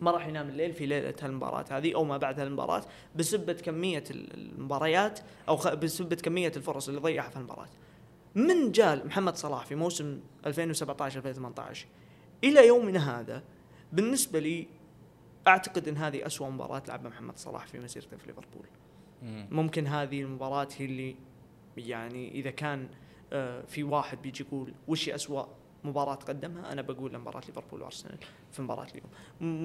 ما راح ينام الليل في ليلة المباراه هذه أو ما بعد المباراه بسبه كمية المباريات أو بسبه كمية الفرص اللي ضيعها في المباراه من جال محمد صلاح في موسم 2017 2018 إلى يومنا هذا بالنسبة لي أعتقد إن هذه أسوأ مباراة لعبها محمد صلاح في مسيرته في ليفربول
مم.
ممكن هذه المباراة هي اللي يعني إذا كان آه، في واحد بيجي يقول وش أسوأ مباراة قدمها أنا بقول مباراة ليفربول وأرسنال في مباراة اليوم.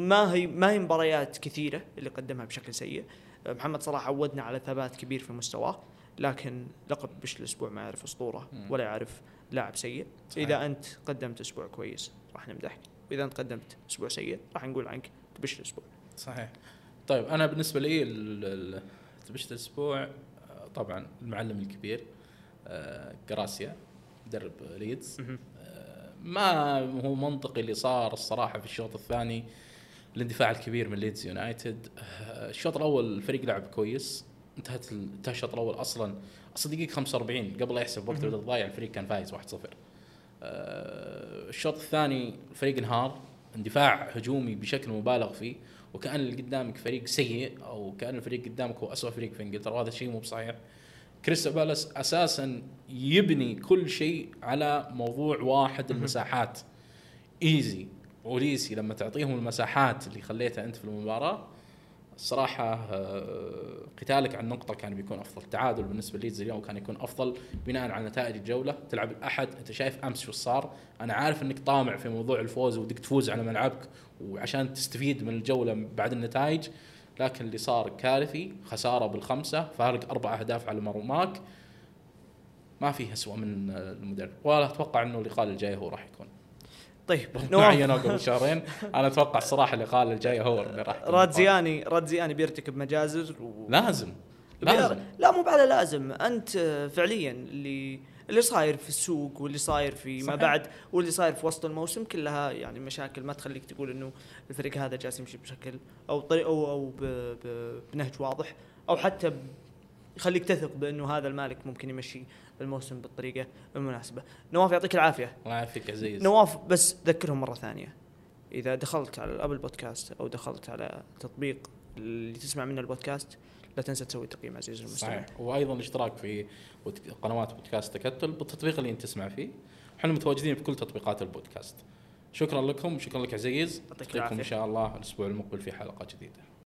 ما هي ما هي مباريات كثيرة اللي قدمها بشكل سيء. محمد صلاح عودنا على ثبات كبير في مستواه لكن لقب دبش الأسبوع ما يعرف أسطورة
مم.
ولا يعرف لاعب سيء.
صحيح.
إذا أنت قدمت أسبوع كويس راح نمدحك. وإذا أنت قدمت أسبوع سيء راح نقول عنك دبش الأسبوع.
صحيح. طيب أنا بالنسبة لي دبشة الأسبوع طبعا المعلم الكبير آه، جراسيا مدرب ليدز. ما هو منطقي اللي صار الصراحة في الشوط الثاني الاندفاع الكبير من ليدز يونايتد. الشوط الأول الفريق لعب كويس انتهت انتهى الشوط الأول أصلا أصلا دقيقة 45 قبل لا يحسب وقت
مهم.
بدل ضايع الفريق كان فايز 1-0 آه، الشوط الثاني الفريق انهار اندفاع هجومي بشكل مبالغ فيه وكأن اللي قدامك فريق سيء أو كأن الفريق قدامك هو اسوء فريق في إنجلترا وهذا شيء مو بصحيح. كريستال بالاس أساسا يبني كل شيء على موضوع واحد. المساحات. إيزي وأوليسي لما تعطيهم المساحات اللي خليتها أنت في المباراة الصراحة آه، قتالك عن نقطة كان بيكون أفضل، تعادل بالنسبة ليدز اليوم كان يكون أفضل بناء على نتائج الجولة، تلعب الأحد. أنت شايف أمس شو صار، أنا عارف أنك طامع في موضوع الفوز ودك تفوز على ملعبك وعشان تستفيد من الجولة بعد النتائج، لكن اللي صار كارثي، خسارة بالخمسة، فارق أربع أهداف على مرماك، ما في أسوأ من المدرب، ولا أتوقع أنه اللقاء الجاي هو راح يكون.
طيب
عينوه قبل شهرين، أنا أتوقع الصراحة اللقاء الجاي هو اللي راح.
رادزياني رادزياني بيرتكب مجازر و...
لازم لازم.
لا مو على لازم. أنت فعليا اللي اللي صاير في السوق واللي صاير في ما. بعد واللي صاير في وسط الموسم كلها يعني مشاكل ما تخليك تقول إنه الفريق هذا جالس يمشي بشكل أو طريق أو أو ب ب بنهج واضح أو حتى يخليك تثق بإنه هذا المالك ممكن يمشي الموسم بالطريقة المناسبة. نواف يعطيك العافية.
الله يعافيك عزيز
نواف بس ذكرهم مرة ثانية إذا دخلت على الابل بودكاست أو دخلت على تطبيق اللي تسمع منه البودكاست لا تنسى تسوي تقييم عزيزي المستمع
صحيح وأيضا الاشتراك في قنوات بودكاست تكتل بالتطبيق اللي أنت تسمع فيه. إحنا متواجدين في كل تطبيقات البودكاست. شكرا لكم شكرا لك عزيز. نلقاكم
إن.
شاء الله الأسبوع المقبل في حلقة جديدة.